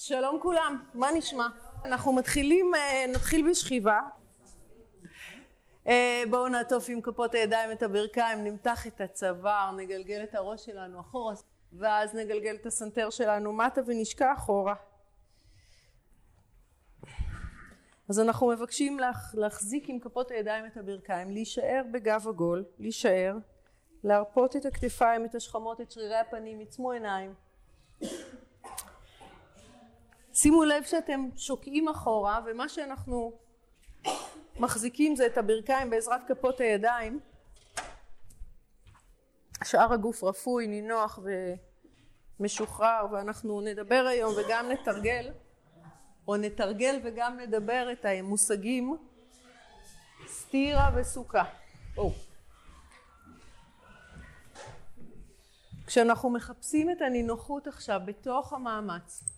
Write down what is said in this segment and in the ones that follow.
שלום כולם, מה נשמע? אנחנו מתחילים, אה, נתחיל בשכיבה. אה, בואו נעטוף עם כפות הידיים את הברכיים, נמתח את הצוואר, נגלגל את הראש שלנו אחורה, ואז נגלגל את הסנטר שלנו מטה ונשקע אחורה. אז אנחנו מבקשים להח, להחזיק עם כפות הידיים את הברכיים, להישאר בגב עגול, להישאר, להרפות את הכתפיים, את השכמות, את שרירי הפנים, עצמו עיניים. שימו לב שאתם שוקעים אחורה ומה שאנחנו מחזיקים זה את הברכיים בעזרת כפות הידיים שאר הגוף רפוי, נינוח ומשוחרר ואנחנו נדבר היום וגם נתרגל או נתרגל וגם נדבר את המושגים סטירה וסוכה. כשאנחנו מחפשים את הנינוחות עכשיו בתוך המאמץ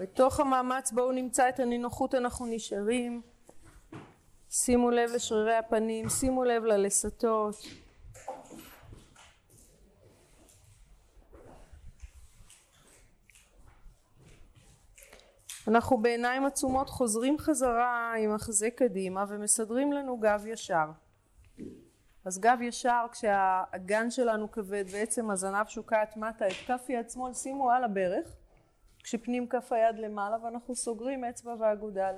בתוך המאמץ בואו נמצא את הנינוחות אנחנו נשארים. שימו לב לשרירי הפנים שימו לב ללסתות. אנחנו בעיניים עצומות חוזרים חזרה עם החזה קדימה ומסדרים לנו גב ישר. אז גב ישר כשהאגן שלנו כבד ועצם הזנב שוקעת מטה את כף יד שמאל שימו על הברך כשפנים כף היד למעלה ואנחנו סוגרים אצבע ואגודל.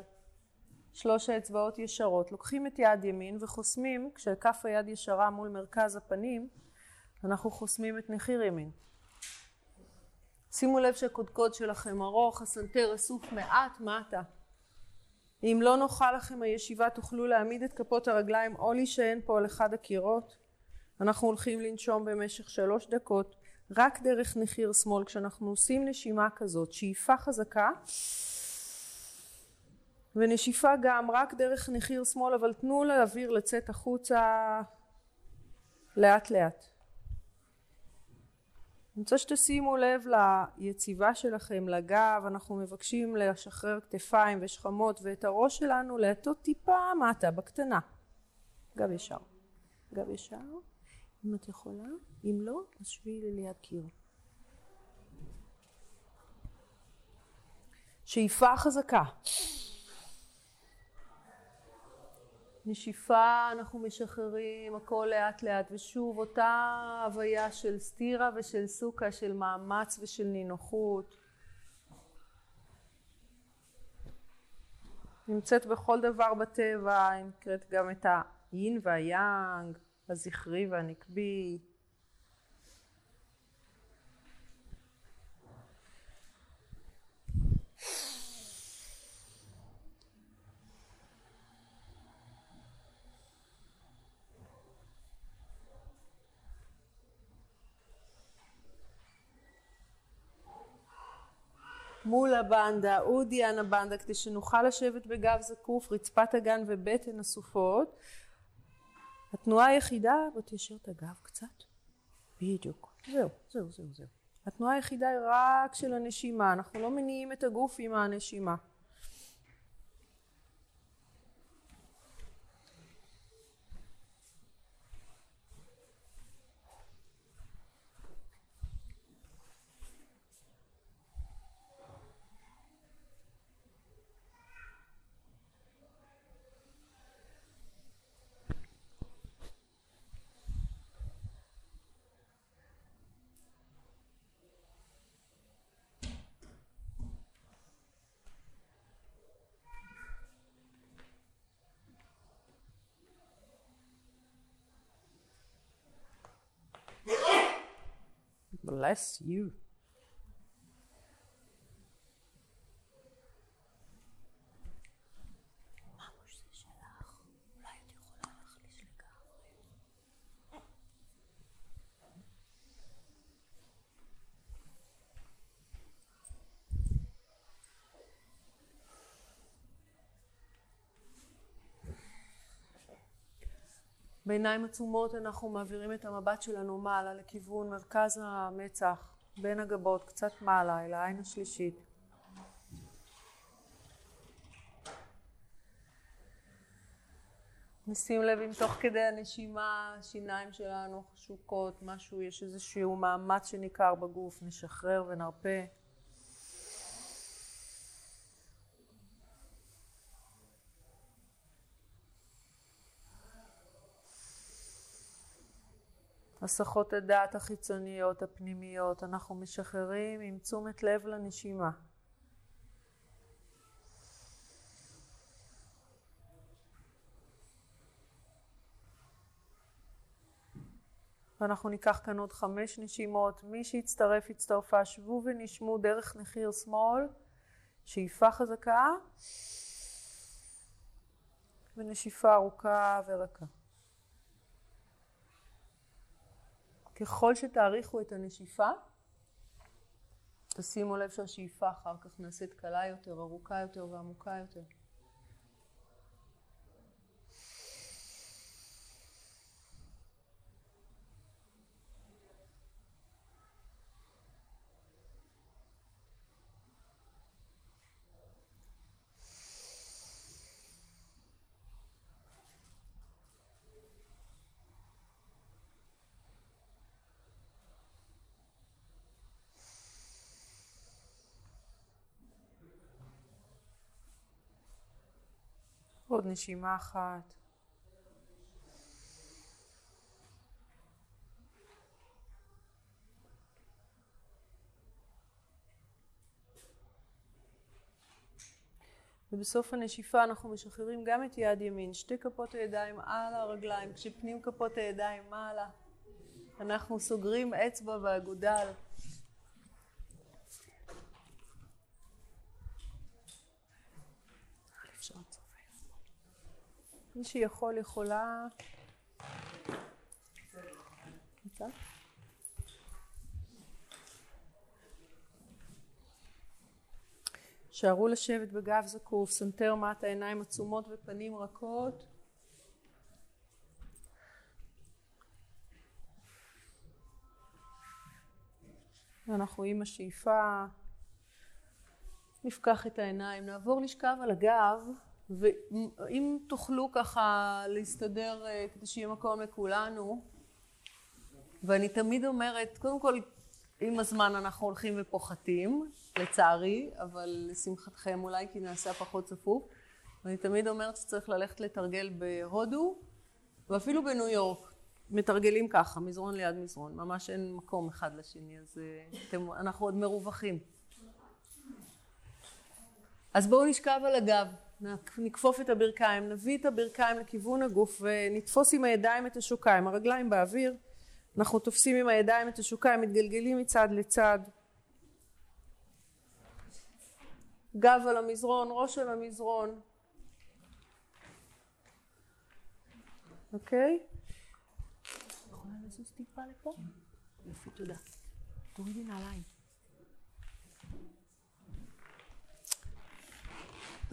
שלוש האצבעות ישרות. לוקחים את יד ימין וחוסמים, כשכף היד ישרה מול מרכז הפנים, אנחנו חוסמים את נחיר ימין. שימו לב שהקודקוד שלכם ארוך, הסנטר אסוף מעט מטה. אם לא נוחה לכם הישיבה תוכלו להעמיד את כפות הרגליים או להישען פה על אחד הקירות. אנחנו הולכים לנשום במשך שלוש דקות רק דרך נחיר שמאל כשאנחנו עושים נשימה כזאת שאיפה חזקה ונשיפה גם רק דרך נחיר שמאל אבל תנו לאוויר לצאת החוצה לאט לאט. אני רוצה שתשימו לב ליציבה שלכם לגב. אנחנו מבקשים לשחרר כתפיים ושכמות ואת הראש שלנו להטות טיפה מטה בקטנה. גב ישר. גב ישר אם את יכולה, אם לא, אז שבי לי ליד קיר. שאיפה חזקה. נשיפה אנחנו משחררים הכל לאט לאט ושוב אותה הוויה של סטירה ושל סוכה של מאמץ ושל נינוחות נמצאת בכל דבר בטבע, היא נקראת גם את היין והיאנג הזכרי והנקבי מול הבנדה, אודיאן הבנדה, כדי שנוכל לשבת בגב זקוף, רצפת הגן ובטן אסופות. התנועה היחידה, בוא תיישר את הגב קצת. בדיוק. זהו, זהו, זהו, זהו. התנועה היחידה היא רק של הנשימה, אנחנו לא מניעים את הגוף עם הנשימה. Bless you. בעיניים עצומות אנחנו מעבירים את המבט שלנו מעלה לכיוון מרכז המצח בין הגבות קצת מעלה אל העין השלישית נשים לב אם תוך כדי הנשימה השיניים שלנו חשוקות, משהו, יש איזשהו מאמץ שניכר בגוף, נשחרר ונרפה. הסחות הדעת החיצוניות, הפנימיות, אנחנו משחררים עם תשומת לב לנשימה. ואנחנו ניקח כאן עוד חמש נשימות. מי שיצטרף, הצטרפה, שבו ונשמו דרך נחיר שמאל, שאיפה חזקה, ונשיפה ארוכה ורכה. ככל שתאריכו את הנשיפה, תשימו לב שהשאיפה אחר כך נעשית קלה יותר, ארוכה יותר ועמוקה יותר. עוד נשימה אחת. ובסוף הנשיפה אנחנו משחררים גם את יד ימין, שתי כפות הידיים על הרגליים, כשפנים כפות הידיים מעלה. אנחנו סוגרים אצבע ואגודל. מי שיכול, יכולה... שיישארו לשבת בגב זקוף, סנטר מטה, עיניים עצומות ופנים רכות. אנחנו עם השאיפה, נפקח את העיניים, נעבור לשכב על הגב ואם תוכלו ככה להסתדר אה, כדי שיהיה מקום לכולנו, ואני תמיד אומרת, קודם כל, עם הזמן אנחנו הולכים ופוחתים, לצערי, אבל לשמחתכם אולי כי נעשה פחות צפוף. ואני תמיד אומרת שצריך ללכת לתרגל בהודו, ואפילו בניו יורק. מתרגלים ככה, מזרון ליד מזרון, ממש אין מקום אחד לשני, אז אה, אתם, אנחנו עוד מרווחים. אז בואו נשכב על הגב. נכפוף את הברכיים, נביא את הברכיים לכיוון הגוף ונתפוס עם הידיים את השוקיים, הרגליים באוויר, אנחנו תופסים עם הידיים את השוקיים, מתגלגלים מצד לצד. גב על המזרון, ראש על המזרון. אוקיי? יכולה לזוז טיפה לפה? יופי, תודה. תורידי נעליים.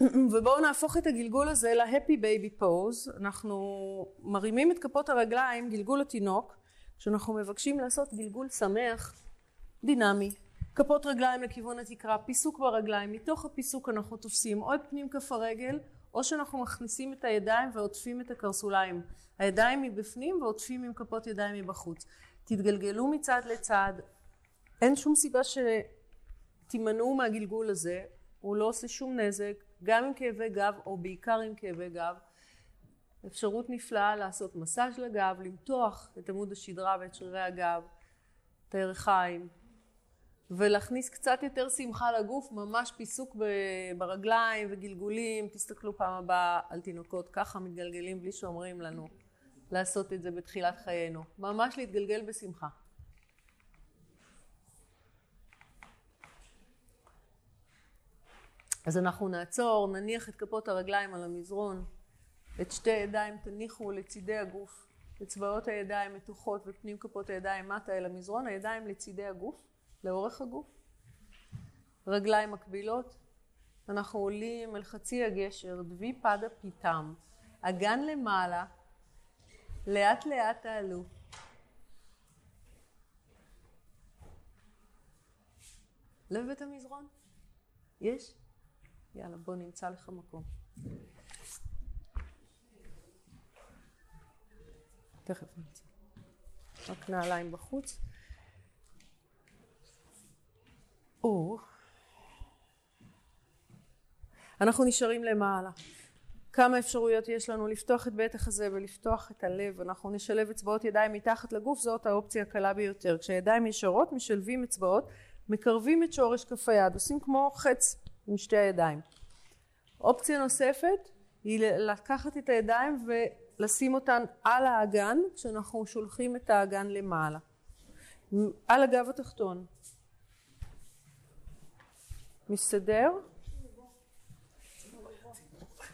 ובואו נהפוך את הגלגול הזה ל happy baby pose. אנחנו מרימים את כפות הרגליים, גלגול התינוק, כשאנחנו מבקשים לעשות גלגול שמח, דינמי. כפות רגליים לכיוון התקרה, פיסוק ברגליים, מתוך הפיסוק אנחנו תופסים או את פנים כף הרגל, או שאנחנו מכניסים את הידיים ועוטפים את הקרסוליים. הידיים מבפנים ועוטפים עם כפות ידיים מבחוץ. תתגלגלו מצד לצד, אין שום סיבה שתימנעו מהגלגול הזה, הוא לא עושה שום נזק, גם עם כאבי גב או בעיקר עם כאבי גב. אפשרות נפלאה לעשות מסאז' לגב, למתוח את עמוד השדרה ואת שרירי הגב, את הירכיים, ולהכניס קצת יותר שמחה לגוף, ממש פיסוק ברגליים וגלגולים. תסתכלו פעם הבאה על תינוקות ככה מתגלגלים בלי שאומרים לנו לעשות את זה בתחילת חיינו. ממש להתגלגל בשמחה. אז אנחנו נעצור, נניח את כפות הרגליים על המזרון, את שתי הידיים תניחו לצידי הגוף, אצבעות הידיים מתוחות ופנים כפות הידיים מטה אל המזרון, הידיים לצידי הגוף, לאורך הגוף, רגליים מקבילות, אנחנו עולים אל חצי הגשר, דבי פדה פיתם, אגן למעלה, לאט לאט תעלו. לב בית המזרון? יש? יאללה, בוא נמצא לך מקום. תכף נמצא. רק נעליים בחוץ. או, אנחנו נשארים למעלה. כמה אפשרויות יש לנו לפתוח את בית החזה ולפתוח את הלב. אנחנו נשלב אצבעות ידיים מתחת לגוף, זאת האופציה הקלה ביותר. כשהידיים ישרות, משלבים אצבעות, מקרבים את שורש כף היד, עושים כמו חץ עם שתי הידיים. אופציה נוספת היא לקחת את הידיים ולשים אותן על האגן, כשאנחנו שולחים את האגן למעלה. על הגב התחתון. מסתדר?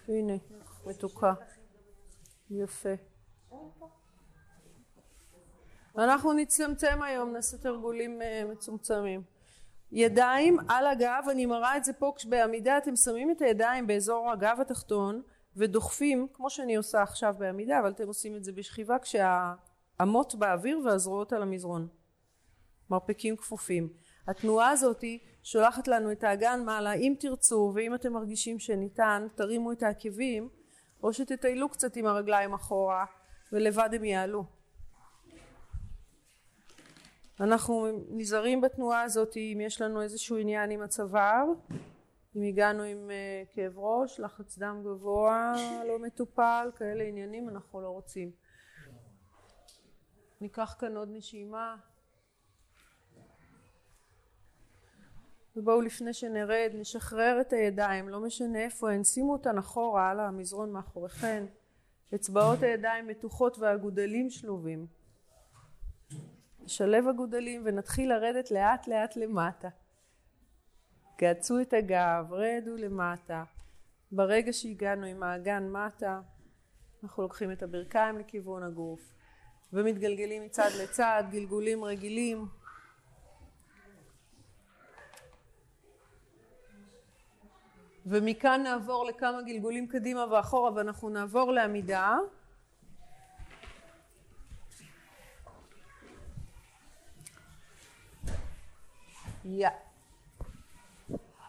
הנה, מתוקה. יפה. אנחנו נצמצם היום, נעשה תרגולים אה, מצומצמים. ידיים על הגב, אני מראה את זה פה בעמידה, אתם שמים את הידיים באזור הגב התחתון ודוחפים, כמו שאני עושה עכשיו בעמידה, אבל אתם עושים את זה בשכיבה כשהאמות באוויר והזרועות על המזרון. מרפקים כפופים. התנועה הזאת שולחת לנו את האגן מעלה, אם תרצו ואם אתם מרגישים שניתן, תרימו את העקבים או שתטיילו קצת עם הרגליים אחורה ולבד הם יעלו. אנחנו נזהרים בתנועה הזאת אם יש לנו איזשהו עניין עם הצוואר, אם הגענו עם uh, כאב ראש, לחץ דם גבוה, לא מטופל, כאלה עניינים אנחנו לא רוצים. ניקח כאן עוד נשימה. ובואו לפני שנרד נשחרר את הידיים, לא משנה איפה הן, שימו אותן אחורה על המזרון מאחוריכן. אצבעות הידיים מתוחות והגודלים שלובים. נשלב הגודלים ונתחיל לרדת לאט לאט למטה. געצו את הגב, רדו למטה. ברגע שהגענו עם האגן מטה, אנחנו לוקחים את הברכיים לכיוון הגוף ומתגלגלים מצד לצד, גלגולים רגילים. ומכאן נעבור לכמה גלגולים קדימה ואחורה ואנחנו נעבור לעמידה. יא.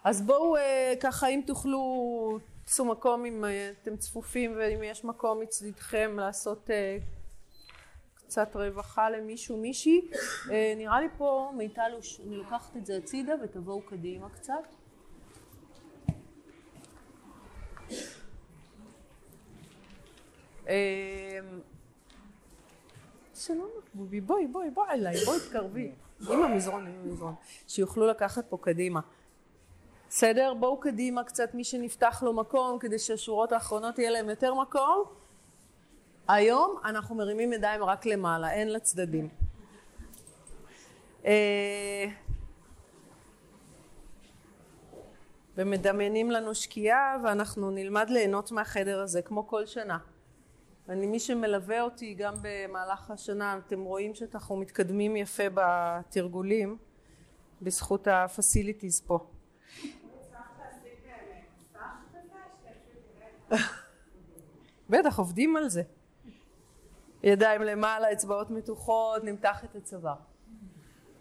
אז בואו אה, ככה אם תוכלו תעשו מקום אם אה, אתם צפופים ואם יש מקום מצדכם לעשות אה, קצת רווחה למישהו מישהי. נראה לי פה מיטל אני לוקחת את זה הצידה ותבואו קדימה קצת. שלום בובי בואי בואי בואי אליי בואי תקרבי עם המזרון, עם המזרון, שיוכלו לקחת פה קדימה. בסדר? בואו קדימה קצת מי שנפתח לו מקום כדי שהשורות האחרונות יהיה להם יותר מקום. היום אנחנו מרימים ידיים רק למעלה, אין לצדדים. אה, ומדמיינים לנו שקיעה ואנחנו נלמד ליהנות מהחדר הזה כמו כל שנה. אני, מי שמלווה אותי גם במהלך השנה, אתם רואים שאנחנו מתקדמים יפה בתרגולים בזכות הפסיליטיז פה. בטח, עובדים על זה. ידיים למעלה, אצבעות מתוחות, נמתח את הצוואר.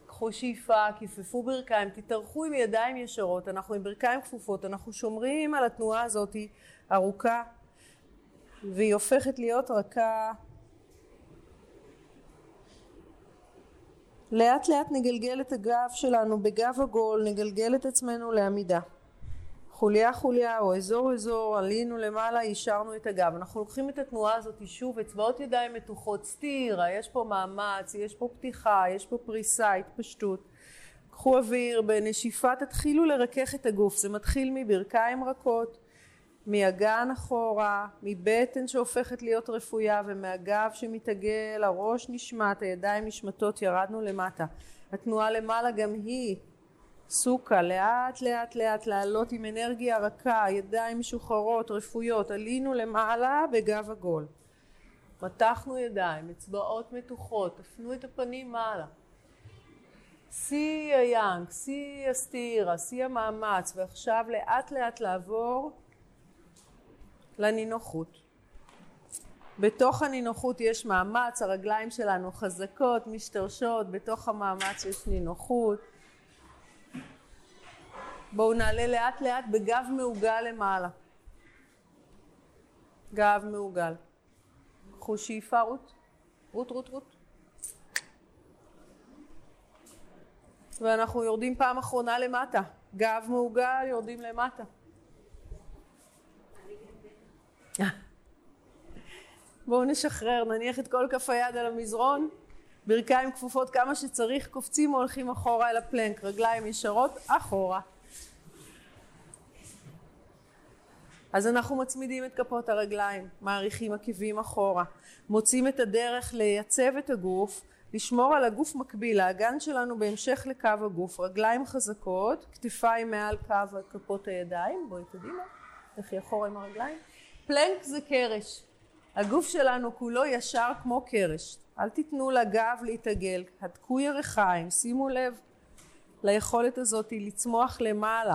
קחו שאיפה, כיפפו ברכיים, תתארחו עם ידיים ישרות, אנחנו עם ברכיים כפופות, אנחנו שומרים על התנועה הזאת ארוכה והיא הופכת להיות רכה. לאט לאט נגלגל את הגב שלנו בגב עגול, נגלגל את עצמנו לעמידה. חוליה חוליה או אזור אזור, עלינו למעלה, אישרנו את הגב. אנחנו לוקחים את התנועה הזאת שוב, אצבעות ידיים מתוחות, סטירה, יש פה מאמץ, יש פה פתיחה, יש פה פריסה, התפשטות. קחו אוויר, בנשיפה תתחילו לרכך את הגוף, זה מתחיל מברכיים רכות, מאגן אחורה, מבטן שהופכת להיות רפויה ומהגב שמתעגל, הראש נשמט, הידיים נשמטות, ירדנו למטה. התנועה למעלה גם היא סוכה, לאט לאט לאט לעלות עם אנרגיה רכה, ידיים משוחררות, רפויות, עלינו למעלה בגב עגול. מתחנו ידיים, אצבעות מתוחות, תפנו את הפנים מעלה. שיא היאנג, שיא הסתירה, שיא המאמץ, ועכשיו לאט לאט לעבור לנינוחות. בתוך הנינוחות יש מאמץ, הרגליים שלנו חזקות, משתרשות, בתוך המאמץ יש נינוחות. בואו נעלה לאט לאט בגב מעוגל למעלה. גב מעוגל. קחו שאיפה רות רות, רות, רות. ואנחנו יורדים פעם אחרונה למטה. גב מעוגל, יורדים למטה. בואו נשחרר, נניח את כל כף היד על המזרון, ברכיים כפופות כמה שצריך, קופצים או הולכים אחורה אל הפלנק, רגליים ישרות, אחורה. אז אנחנו מצמידים את כפות הרגליים, מעריכים עקבים אחורה, מוצאים את הדרך לייצב את הגוף, לשמור על הגוף מקביל, האגן שלנו בהמשך לקו הגוף, רגליים חזקות, כתפיים מעל קו כפות הידיים, בואי קדימה, לכי אחורה עם הרגליים. פלנק זה קרש, הגוף שלנו כולו ישר כמו קרש, אל תיתנו לגב להתעגל, הדקו ירחיים, שימו לב ליכולת הזאת לצמוח למעלה.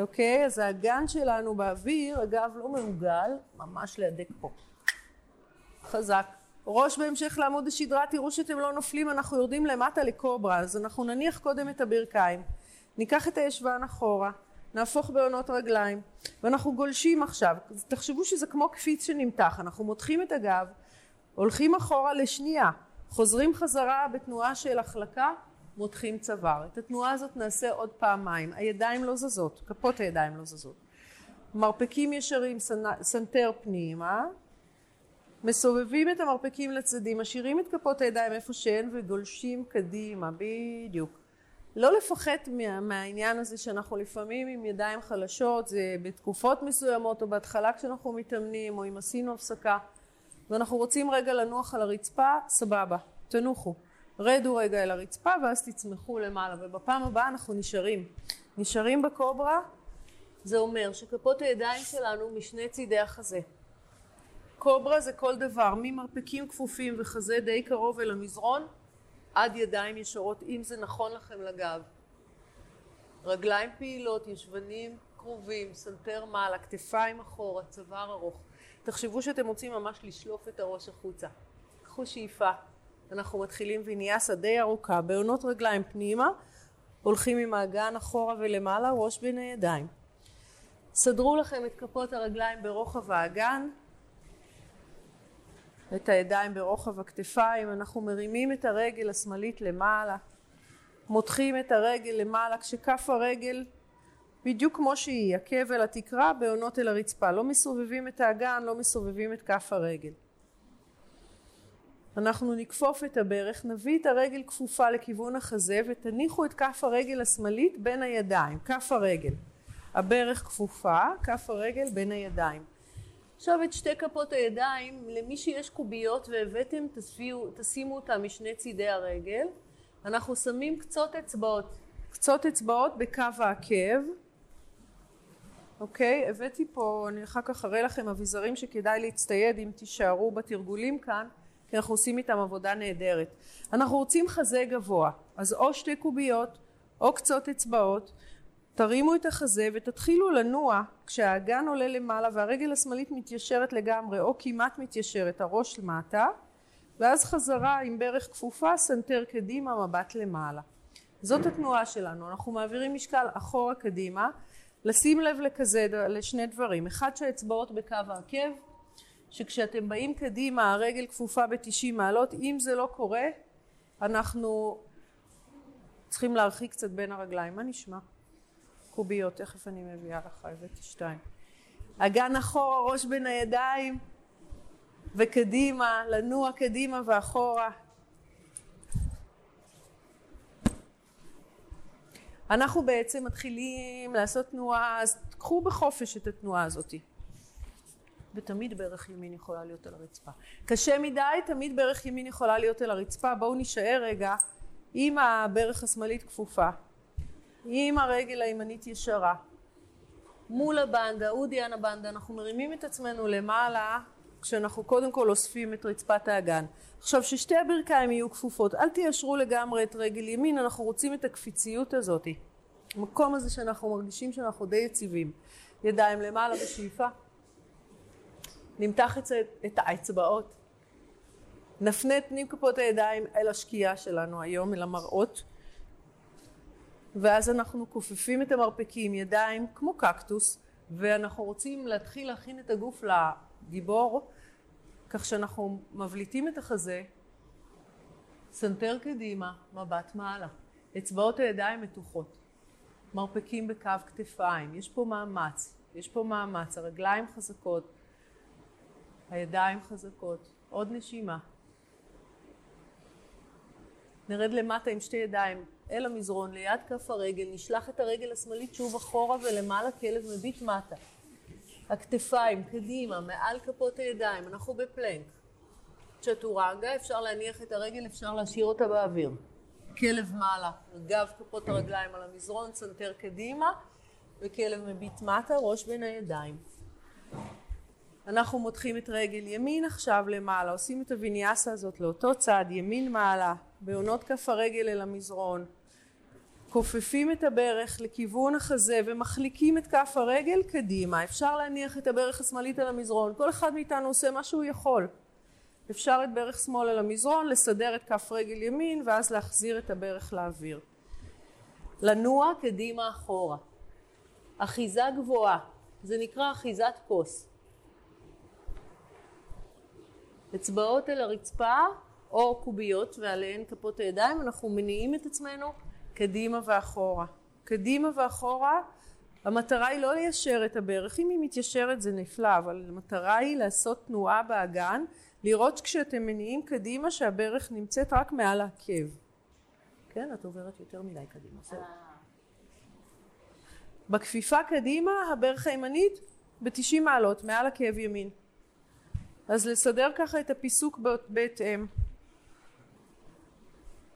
אוקיי? אז האגן שלנו באוויר, הגב לא מעוגל, ממש להדק פה. חזק. ראש בהמשך לעמוד השדרה, תראו שאתם לא נופלים, אנחנו יורדים למטה לקוברה, אז אנחנו נניח קודם את הברכיים, ניקח את הישבן אחורה, נהפוך בעונות רגליים, ואנחנו גולשים עכשיו, תחשבו שזה כמו קפיץ שנמתח, אנחנו מותחים את הגב, הולכים אחורה לשנייה, חוזרים חזרה בתנועה של החלקה, מותחים צוואר. את התנועה הזאת נעשה עוד פעמיים, הידיים לא זזות, כפות הידיים לא זזות. מרפקים ישרים, סנטר פנימה, מסובבים את המרפקים לצדדים, משאירים את כפות הידיים איפה שהן וגולשים קדימה, בדיוק. לא לפחד מה, מהעניין הזה שאנחנו לפעמים עם ידיים חלשות, זה בתקופות מסוימות או בהתחלה כשאנחנו מתאמנים או אם עשינו הפסקה ואנחנו רוצים רגע לנוח על הרצפה, סבבה, תנוחו. רדו רגע אל הרצפה ואז תצמחו למעלה ובפעם הבאה אנחנו נשארים. נשארים בקוברה, זה אומר שכפות הידיים שלנו משני צידי החזה. קוברה זה כל דבר, ממרפקים כפופים וחזה די קרוב אל המזרון עד ידיים ישרות, אם זה נכון לכם לגב. רגליים פעילות, ישבנים קרובים, סנטר מעלה, כתפיים אחורה, צוואר ארוך. תחשבו שאתם רוצים ממש לשלוף את הראש החוצה. קחו שאיפה. אנחנו מתחילים ויניאסה די ארוכה, בעונות רגליים פנימה, הולכים עם האגן אחורה ולמעלה, ראש בין הידיים. סדרו לכם את כפות הרגליים ברוחב האגן, את הידיים ברוחב הכתפיים, אנחנו מרימים את הרגל השמאלית למעלה, מותחים את הרגל למעלה כשכף הרגל בדיוק כמו שהיא, עקב אל התקרה, בעונות אל הרצפה, לא מסובבים את האגן, לא מסובבים את כף הרגל. אנחנו נכפוף את הברך, נביא את הרגל כפופה לכיוון החזה ותניחו את כף הרגל השמאלית בין הידיים, כף הרגל. הברך כפופה, כף הרגל בין הידיים. עכשיו את שתי כפות הידיים, למי שיש קוביות והבאתם, תשימו, תשימו אותם משני צידי הרגל. אנחנו שמים קצות אצבעות, קצות אצבעות בקו העקב. אוקיי? הבאתי פה, אני אחר כך אראה לכם אביזרים שכדאי להצטייד אם תישארו בתרגולים כאן, כי אנחנו עושים איתם עבודה נהדרת. אנחנו רוצים חזה גבוה, אז או שתי קוביות או קצות אצבעות, תרימו את החזה ותתחילו לנוע כשהאגן עולה למעלה והרגל השמאלית מתיישרת לגמרי או כמעט מתיישרת, הראש למטה, ואז חזרה עם ברך כפופה, סנטר קדימה, מבט למעלה. זאת התנועה שלנו, אנחנו מעבירים משקל אחורה קדימה, לשים לב לכזה, לשני דברים, אחד שהאצבעות בקו העקב, שכשאתם באים קדימה הרגל כפופה ב-90 מעלות, אם זה לא קורה, אנחנו צריכים להרחיק קצת בין הרגליים. מה נשמע? קוביות, תכף אני מביאה לך, הבאתי שתיים. אגן אחורה, ראש בין הידיים, וקדימה, לנוע קדימה ואחורה. אנחנו בעצם מתחילים לעשות תנועה, אז קחו בחופש את התנועה הזאת. ותמיד ברך ימין יכולה להיות על הרצפה. קשה מדי, תמיד ברך ימין יכולה להיות על הרצפה. בואו נישאר רגע עם הברך השמאלית כפופה, עם הרגל הימנית ישרה. מול הבנדה, אודיאן הבנדה, אנחנו מרימים את עצמנו למעלה כשאנחנו קודם כל אוספים את רצפת האגן. עכשיו ששתי הברכיים יהיו כפופות, אל תיישרו לגמרי את רגל ימין, אנחנו רוצים את הקפיציות הזאת. המקום הזה שאנחנו מרגישים שאנחנו די יציבים. ידיים למעלה בשאיפה. נמתח את האצבעות. נפנה את פנים כפות הידיים אל השקיעה שלנו היום, אל המראות. ואז אנחנו כופפים את המרפקים, ידיים כמו קקטוס, ואנחנו רוצים להתחיל להכין את הגוף לגיבור כך שאנחנו מבליטים את החזה, סנטר קדימה, מבט מעלה. אצבעות הידיים מתוחות. מרפקים בקו כתפיים. יש פה מאמץ. יש פה מאמץ. הרגליים חזקות. הידיים חזקות. עוד נשימה. נרד למטה עם שתי ידיים אל המזרון, ליד כף הרגל, נשלח את הרגל השמאלית שוב אחורה ולמעלה, כלב מביט מטה. הכתפיים קדימה, מעל כפות הידיים, אנחנו בפלנק. צ'טורנגה, אפשר להניח את הרגל, אפשר להשאיר אותה באוויר. כלב מעלה, גב כפות הרגליים על המזרון, צנתר קדימה, וכלב מביט מטה, ראש בין הידיים. אנחנו מותחים את רגל ימין עכשיו למעלה, עושים את הוויניאסה הזאת לאותו צד, ימין מעלה, בעונות כף הרגל אל המזרון, כופפים את הברך לכיוון החזה ומחליקים את כף הרגל קדימה. אפשר להניח את הברך השמאלית על המזרון, כל אחד מאיתנו עושה מה שהוא יכול. אפשר את ברך שמאל על המזרון, לסדר את כף רגל ימין ואז להחזיר את הברך לאוויר. לנוע קדימה אחורה. אחיזה גבוהה, זה נקרא אחיזת כוס. אצבעות אל הרצפה או קוביות ועליהן כפות הידיים, אנחנו מניעים את עצמנו קדימה ואחורה. קדימה ואחורה, המטרה היא לא ליישר את הברך, אם היא מתיישרת זה נפלא, אבל המטרה היא לעשות תנועה באגן, לראות כשאתם מניעים קדימה שהברך נמצאת רק מעל העקב. כן, את עוברת יותר מדי קדימה, בסדר. בכפיפה קדימה, הברך הימנית ב-90 מעלות, מעל עקב ימין. אז לסדר ככה את הפיסוק בהתאם.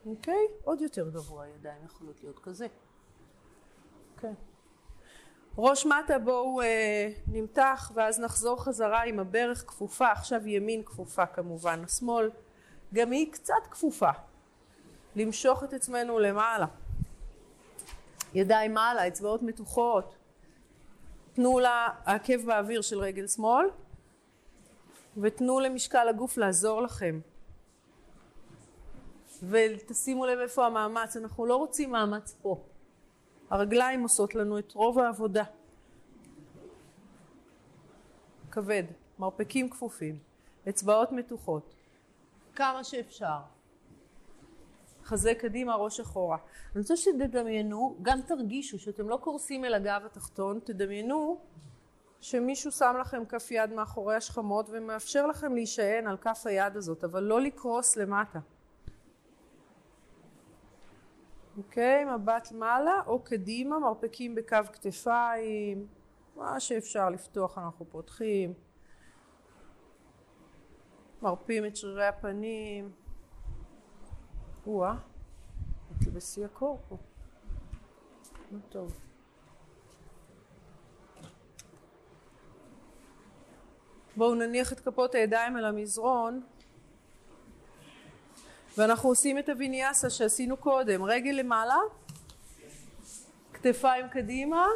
אוקיי? עוד יותר גבוה הידיים יכולות להיות כזה. אוקיי. ראש מטה בואו אה, נמתח ואז נחזור חזרה עם הברך כפופה, עכשיו ימין כפופה כמובן, השמאל גם היא קצת כפופה. למשוך את עצמנו למעלה. ידיים מעלה, אצבעות מתוחות. תנו לה העקב באוויר של רגל שמאל ותנו למשקל הגוף לעזור לכם. ותשימו לב איפה המאמץ, אנחנו לא רוצים מאמץ פה. הרגליים עושות לנו את רוב העבודה. כבד, מרפקים כפופים, אצבעות מתוחות, כמה שאפשר. חזה קדימה, ראש אחורה. אני רוצה שתדמיינו, גם תרגישו שאתם לא קורסים אל הגב התחתון, תדמיינו שמישהו שם לכם כף יד מאחורי השכמות ומאפשר לכם להישען על כף היד הזאת, אבל לא לקרוס למטה. אוקיי? מבט מעלה או קדימה, מרפקים בקו כתפיים, מה שאפשר לפתוח אנחנו פותחים. מרפים את שרירי הפנים. או-אה, הייתי בשיא הקור פה. לא טוב. בואו נניח את כפות הידיים על המזרון ואנחנו עושים את הוויניאסה שעשינו קודם, רגל למעלה, כתפיים קדימה,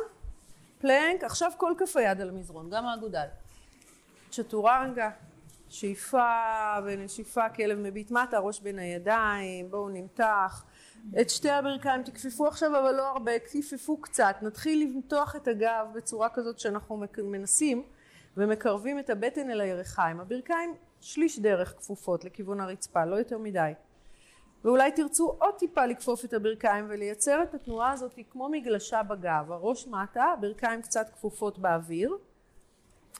פלנק, עכשיו כל כף היד על המזרון, גם האגודל. צ'טורנגה, שאיפה ונשיפה, כלב מביט מטה, ראש בין הידיים, בואו נמתח. את שתי הברכיים תכפפו עכשיו אבל לא הרבה, כפפו קצת, נתחיל למתוח את הגב בצורה כזאת שאנחנו מנסים ומקרבים את הבטן אל הירכיים. הברכיים שליש דרך כפופות לכיוון הרצפה, לא יותר מדי. ואולי תרצו עוד טיפה לכפוף את הברכיים ולייצר את התנועה הזאת כמו מגלשה בגב, הראש מטה, הברכיים קצת כפופות באוויר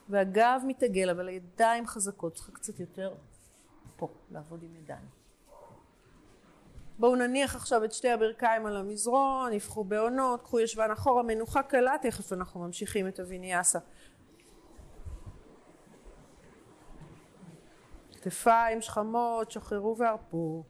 והגב מתעגל אבל הידיים חזקות, צריך קצת יותר פה, לעבוד עם ידיים. בואו נניח עכשיו את שתי הברכיים על המזרון, נפחו בעונות, קחו ישבן אחורה, מנוחה קלה, תכף אנחנו ממשיכים את הוויניאסה. כתפיים שכמות, שחררו והרפו.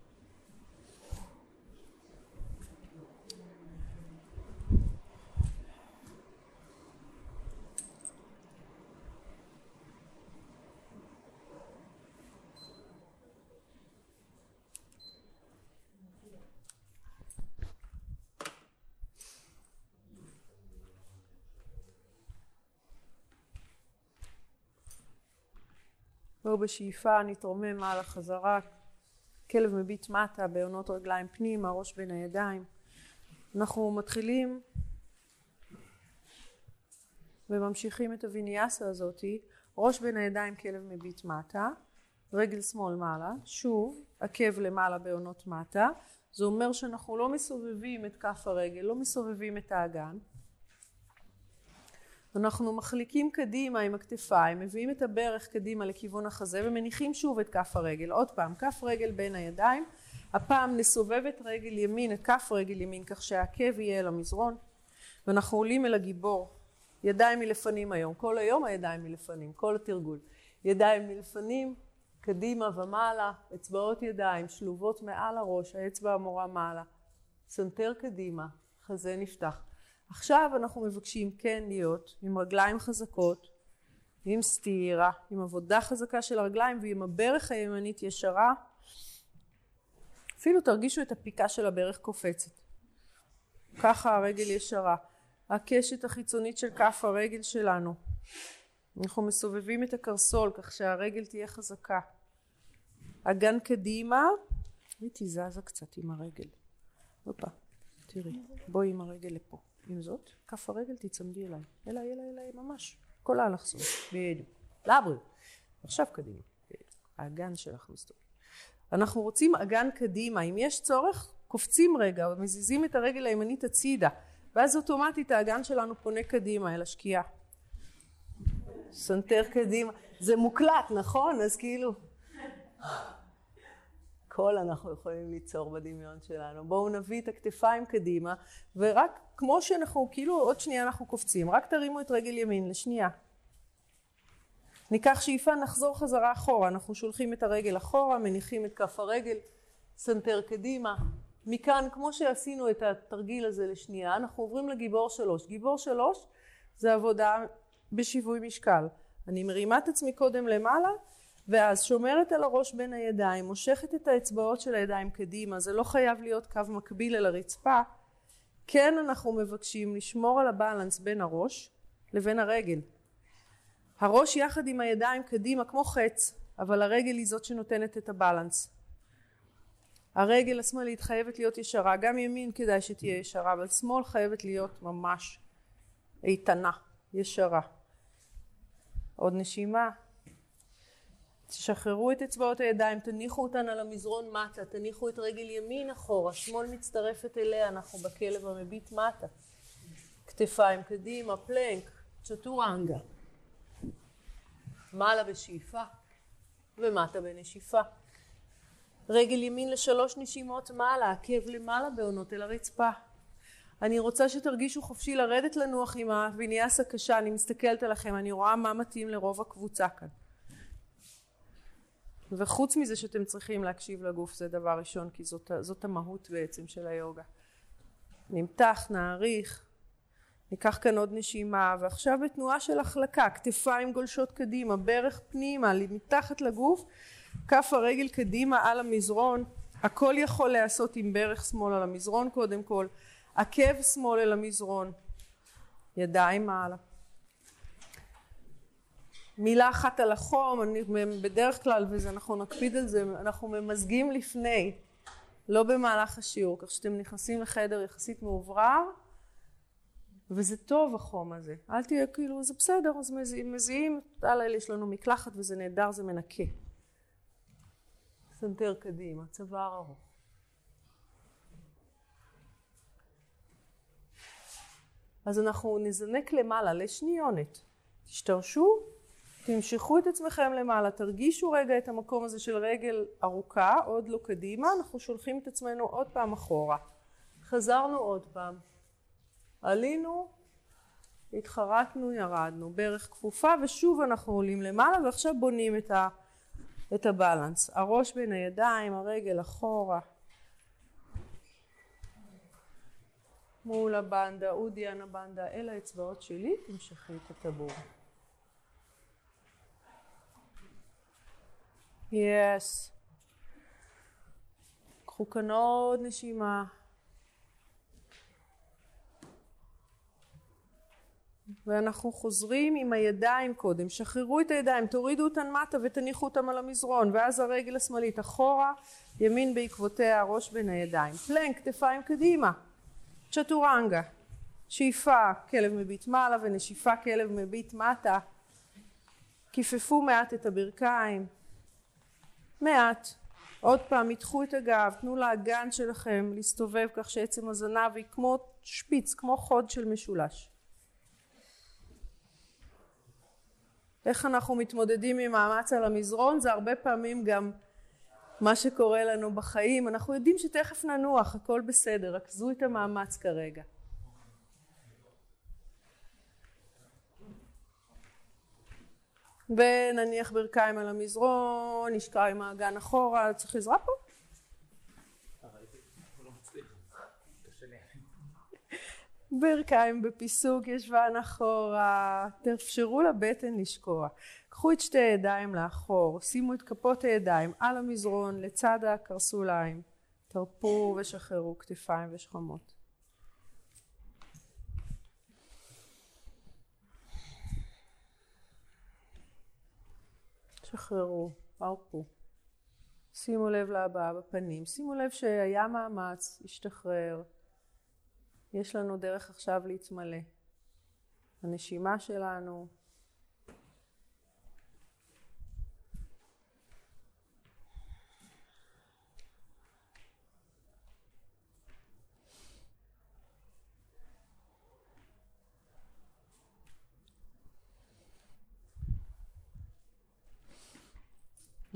בואו בשאיפה נתרומם מעלה חזרה, כלב מביט מטה, בעונות רגליים פנימה, ראש בין הידיים. אנחנו מתחילים וממשיכים את הוויניאסה הזאתי, ראש בין הידיים, כלב מביט מטה, רגל שמאל מעלה, שוב עקב למעלה בעונות מטה, זה אומר שאנחנו לא מסובבים את כף הרגל, לא מסובבים את האגן. אנחנו מחליקים קדימה עם הכתפיים, מביאים את הברך קדימה לכיוון החזה ומניחים שוב את כף הרגל. עוד פעם, כף רגל בין הידיים, הפעם נסובב את רגל ימין, את כף רגל ימין, כך שהעקב יהיה אל המזרון, ואנחנו עולים אל הגיבור. ידיים מלפנים היום, כל היום הידיים מלפנים, כל התרגול. ידיים מלפנים, קדימה ומעלה, אצבעות ידיים שלובות מעל הראש, האצבע המורה מעלה, סנטר קדימה, חזה נפתח. עכשיו אנחנו מבקשים כן להיות עם רגליים חזקות, עם סתירה, עם עבודה חזקה של הרגליים ועם הברך הימנית ישרה. אפילו תרגישו את הפיקה של הברך קופצת. ככה הרגל ישרה. הקשת החיצונית של כף הרגל שלנו. אנחנו מסובבים את הקרסול כך שהרגל תהיה חזקה. אגן קדימה, הייתי זזה קצת עם הרגל. הופה, תראי, בואי עם הרגל לפה. עם זאת, כף הרגל תצמדי אליי. אליי, אליי, אליי, ממש. כל האלכסון. בדיוק. לבריאות. עכשיו קדימה. האגן שלך מסתובב. אנחנו רוצים אגן קדימה. אם יש צורך, קופצים רגע ומזיזים את הרגל הימנית הצידה. ואז אוטומטית האגן שלנו פונה קדימה אל השקיעה. סנטר קדימה. זה מוקלט, נכון? אז כאילו... הכל אנחנו יכולים ליצור בדמיון שלנו. בואו נביא את הכתפיים קדימה, ורק כמו שאנחנו, כאילו עוד שנייה אנחנו קופצים, רק תרימו את רגל ימין לשנייה. ניקח שאיפה, נחזור חזרה אחורה, אנחנו שולחים את הרגל אחורה, מניחים את כף הרגל, סנטר קדימה. מכאן, כמו שעשינו את התרגיל הזה לשנייה, אנחנו עוברים לגיבור שלוש. גיבור שלוש זה עבודה בשיווי משקל. אני מרימה את עצמי קודם למעלה, ואז שומרת על הראש בין הידיים, מושכת את האצבעות של הידיים קדימה, זה לא חייב להיות קו מקביל אל הרצפה. כן אנחנו מבקשים לשמור על הבלנס בין הראש לבין הרגל. הראש יחד עם הידיים קדימה כמו חץ, אבל הרגל היא זאת שנותנת את הבלנס. הרגל השמאלית חייבת להיות ישרה, גם ימין כדאי שתהיה ישרה, אבל שמאל חייבת להיות ממש איתנה, ישרה. עוד נשימה. תשחררו את אצבעות הידיים, תניחו אותן על המזרון מטה, תניחו את רגל ימין אחורה, שמאל מצטרפת אליה, אנחנו בכלב המביט מטה. כתפיים קדימה, פלנק, צ'טורנגה. מעלה בשאיפה ומטה בנשיפה. רגל ימין לשלוש נשימות מעלה, עקב למעלה בעונות אל הרצפה. אני רוצה שתרגישו חופשי לרדת לנוח עם הוויניאס הקשה, אני מסתכלת עליכם, אני רואה מה מתאים לרוב הקבוצה כאן. וחוץ מזה שאתם צריכים להקשיב לגוף זה דבר ראשון כי זאת, זאת המהות בעצם של היוגה. נמתח, נעריך, ניקח כאן עוד נשימה ועכשיו בתנועה של החלקה, כתפיים גולשות קדימה, ברך פנימה, מתחת לגוף, כף הרגל קדימה על המזרון, הכל יכול להיעשות עם ברך שמאל על המזרון קודם כל, עקב שמאל אל המזרון, ידיים מעלה. מילה אחת על החום, אני בדרך כלל, ואנחנו נקפיד על זה, אנחנו ממזגים לפני, לא במהלך השיעור, כך שאתם נכנסים לחדר יחסית מאוברר, וזה טוב החום הזה. אל תהיה כאילו, זה בסדר, אז מזיעים, מזיעים, הלילה יש לנו מקלחת וזה נהדר, זה מנקה. סנטר קדימה, צוואר ארוך. אז אנחנו נזנק למעלה לשניונת. תשתרשרו תמשכו את עצמכם למעלה, תרגישו רגע את המקום הזה של רגל ארוכה, עוד לא קדימה, אנחנו שולחים את עצמנו עוד פעם אחורה. חזרנו עוד פעם. עלינו, התחרטנו, ירדנו, ברך כפופה ושוב אנחנו עולים למעלה ועכשיו בונים את, ה, את הבלנס. הראש בין הידיים, הרגל אחורה. מול הבנדה, אודיאן הבנדה, אל האצבעות שלי, תמשכי את הטבור. יס. קחו כאן עוד נשימה. ואנחנו חוזרים עם הידיים קודם, שחררו את הידיים, תורידו אותן מטה ותניחו אותן על המזרון, ואז הרגל השמאלית אחורה, ימין בעקבותיה, הראש בין הידיים. פלנק, כתפיים קדימה, צ'טורנגה, שאיפה, כלב מביט מעלה ונשיפה, כלב מביט מטה. כיפפו מעט את הברכיים. מעט. עוד פעם, מתחו את הגב, תנו לאגן שלכם להסתובב כך שעצם הזנב היא כמו שפיץ, כמו חוד של משולש. איך אנחנו מתמודדים עם מאמץ על המזרון? זה הרבה פעמים גם מה שקורה לנו בחיים. אנחנו יודעים שתכף ננוח, הכל בסדר, רכזו את המאמץ כרגע. ונניח ברכיים על המזרון, נשקע עם האגן אחורה, צריך עזרה פה? ברכיים בפיסוק ישבן אחורה, תאפשרו לבטן לשקוע. קחו את שתי הידיים לאחור, שימו את כפות הידיים על המזרון לצד הקרסוליים, תרפו ושחררו כתפיים ושכמות. שחררו, הרפו. שימו לב להבעה בפנים, שימו לב שהיה מאמץ, השתחרר. יש לנו דרך עכשיו להתמלא. הנשימה שלנו,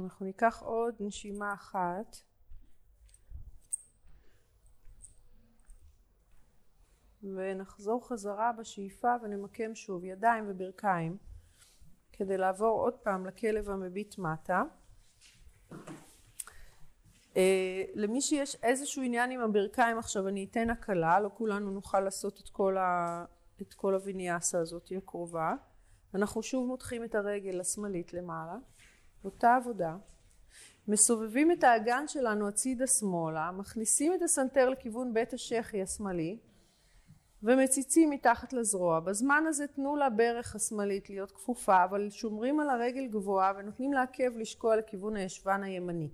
אנחנו ניקח עוד נשימה אחת ונחזור חזרה בשאיפה ונמקם שוב ידיים וברכיים כדי לעבור עוד פעם לכלב המביט מטה. Uh, למי שיש איזשהו עניין עם הברכיים עכשיו אני אתן הקלה, לא כולנו נוכל לעשות את כל, ה... את כל הוויניאסה הזאת הקרובה. אנחנו שוב מותחים את הרגל השמאלית למעלה, אותה עבודה. מסובבים את האגן שלנו הצידה שמאלה, מכניסים את הסנטר לכיוון בית השחי השמאלי, ומציצים מתחת לזרוע. בזמן הזה תנו לברך השמאלית להיות כפופה, אבל שומרים על הרגל גבוהה ונותנים לעקב לשקוע לכיוון הישבן הימני.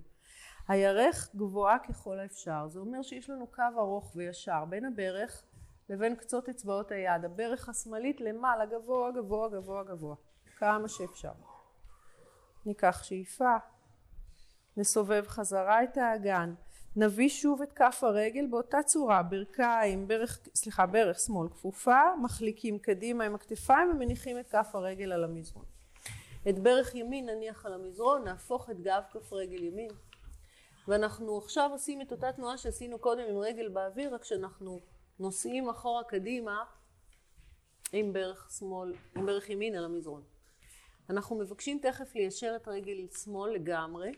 הירך גבוהה ככל האפשר. זה אומר שיש לנו קו ארוך וישר בין הברך לבין קצות אצבעות היד. הברך השמאלית למעלה, גבוה, גבוה, גבוה, גבוה. כמה שאפשר. ניקח שאיפה, נסובב חזרה את האגן. נביא שוב את כף הרגל באותה צורה, ברכיים, ברך, סליחה, ברך שמאל כפופה, מחליקים קדימה עם הכתפיים ומניחים את כף הרגל על המזרון. את ברך ימין נניח על המזרון, נהפוך את גב כף רגל ימין. ואנחנו עכשיו עושים את אותה תנועה שעשינו קודם עם רגל באוויר, רק שאנחנו נוסעים אחורה קדימה עם ברך שמאל, עם ברך ימין על המזרון. אנחנו מבקשים תכף ליישר את רגל שמאל לגמרי.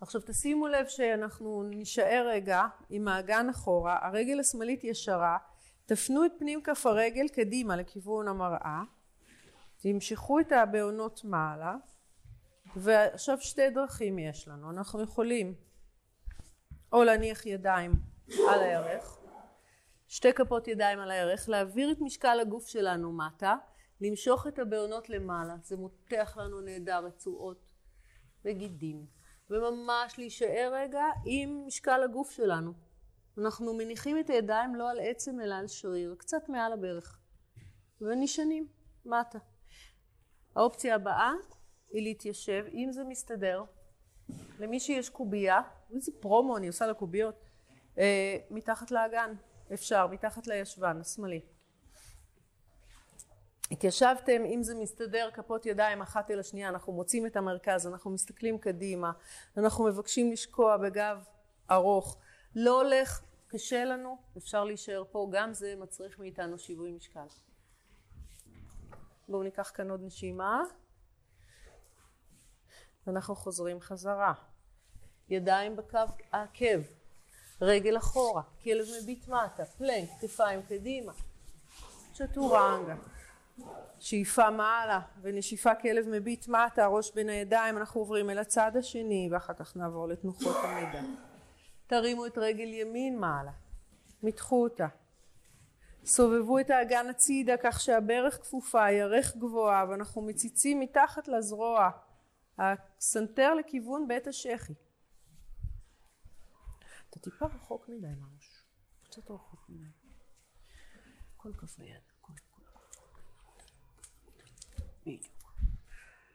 עכשיו תשימו לב שאנחנו נישאר רגע עם האגן אחורה, הרגל השמאלית ישרה, תפנו את פנים כף הרגל קדימה לכיוון המראה, תמשכו את הבעונות מעלה, ועכשיו שתי דרכים יש לנו, אנחנו יכולים או להניח ידיים על הירך, שתי כפות ידיים על הירך, להעביר את משקל הגוף שלנו מטה, למשוך את הבעונות למעלה, זה מותח לנו נהדר רצועות וגידים. וממש להישאר רגע עם משקל הגוף שלנו. אנחנו מניחים את הידיים לא על עצם אלא על שריר, קצת מעל הברך, ונשענים מטה. האופציה הבאה היא להתיישב, אם זה מסתדר, למי שיש קובייה, איזה פרומו אני עושה לקוביות, אה, מתחת לאגן, אפשר, מתחת לישבן השמאלי. התיישבתם, אם זה מסתדר, כפות ידיים אחת אל השנייה, אנחנו מוצאים את המרכז, אנחנו מסתכלים קדימה, אנחנו מבקשים לשקוע בגב ארוך. לא הולך, קשה לנו, אפשר להישאר פה, גם זה מצריך מאיתנו שיווי משקל. בואו ניקח כאן עוד נשימה. ואנחנו חוזרים חזרה. ידיים בקו העקב, רגל אחורה, כלב מביט מטה, פלנק, כתפיים קדימה. צ'טורנגה. שאיפה מעלה ונשיפה כלב מביט מטה, ראש בין הידיים, אנחנו עוברים אל הצד השני ואחר כך נעבור לתנוחות המידע. תרימו את רגל ימין מעלה, מתחו אותה. סובבו את האגן הצידה כך שהברך כפופה, ירך גבוהה ואנחנו מציצים מתחת לזרוע, הסנטר לכיוון בית השחי. אתה טיפה רחוק מדי ממש, קצת רחוק מדי. כל כף היד.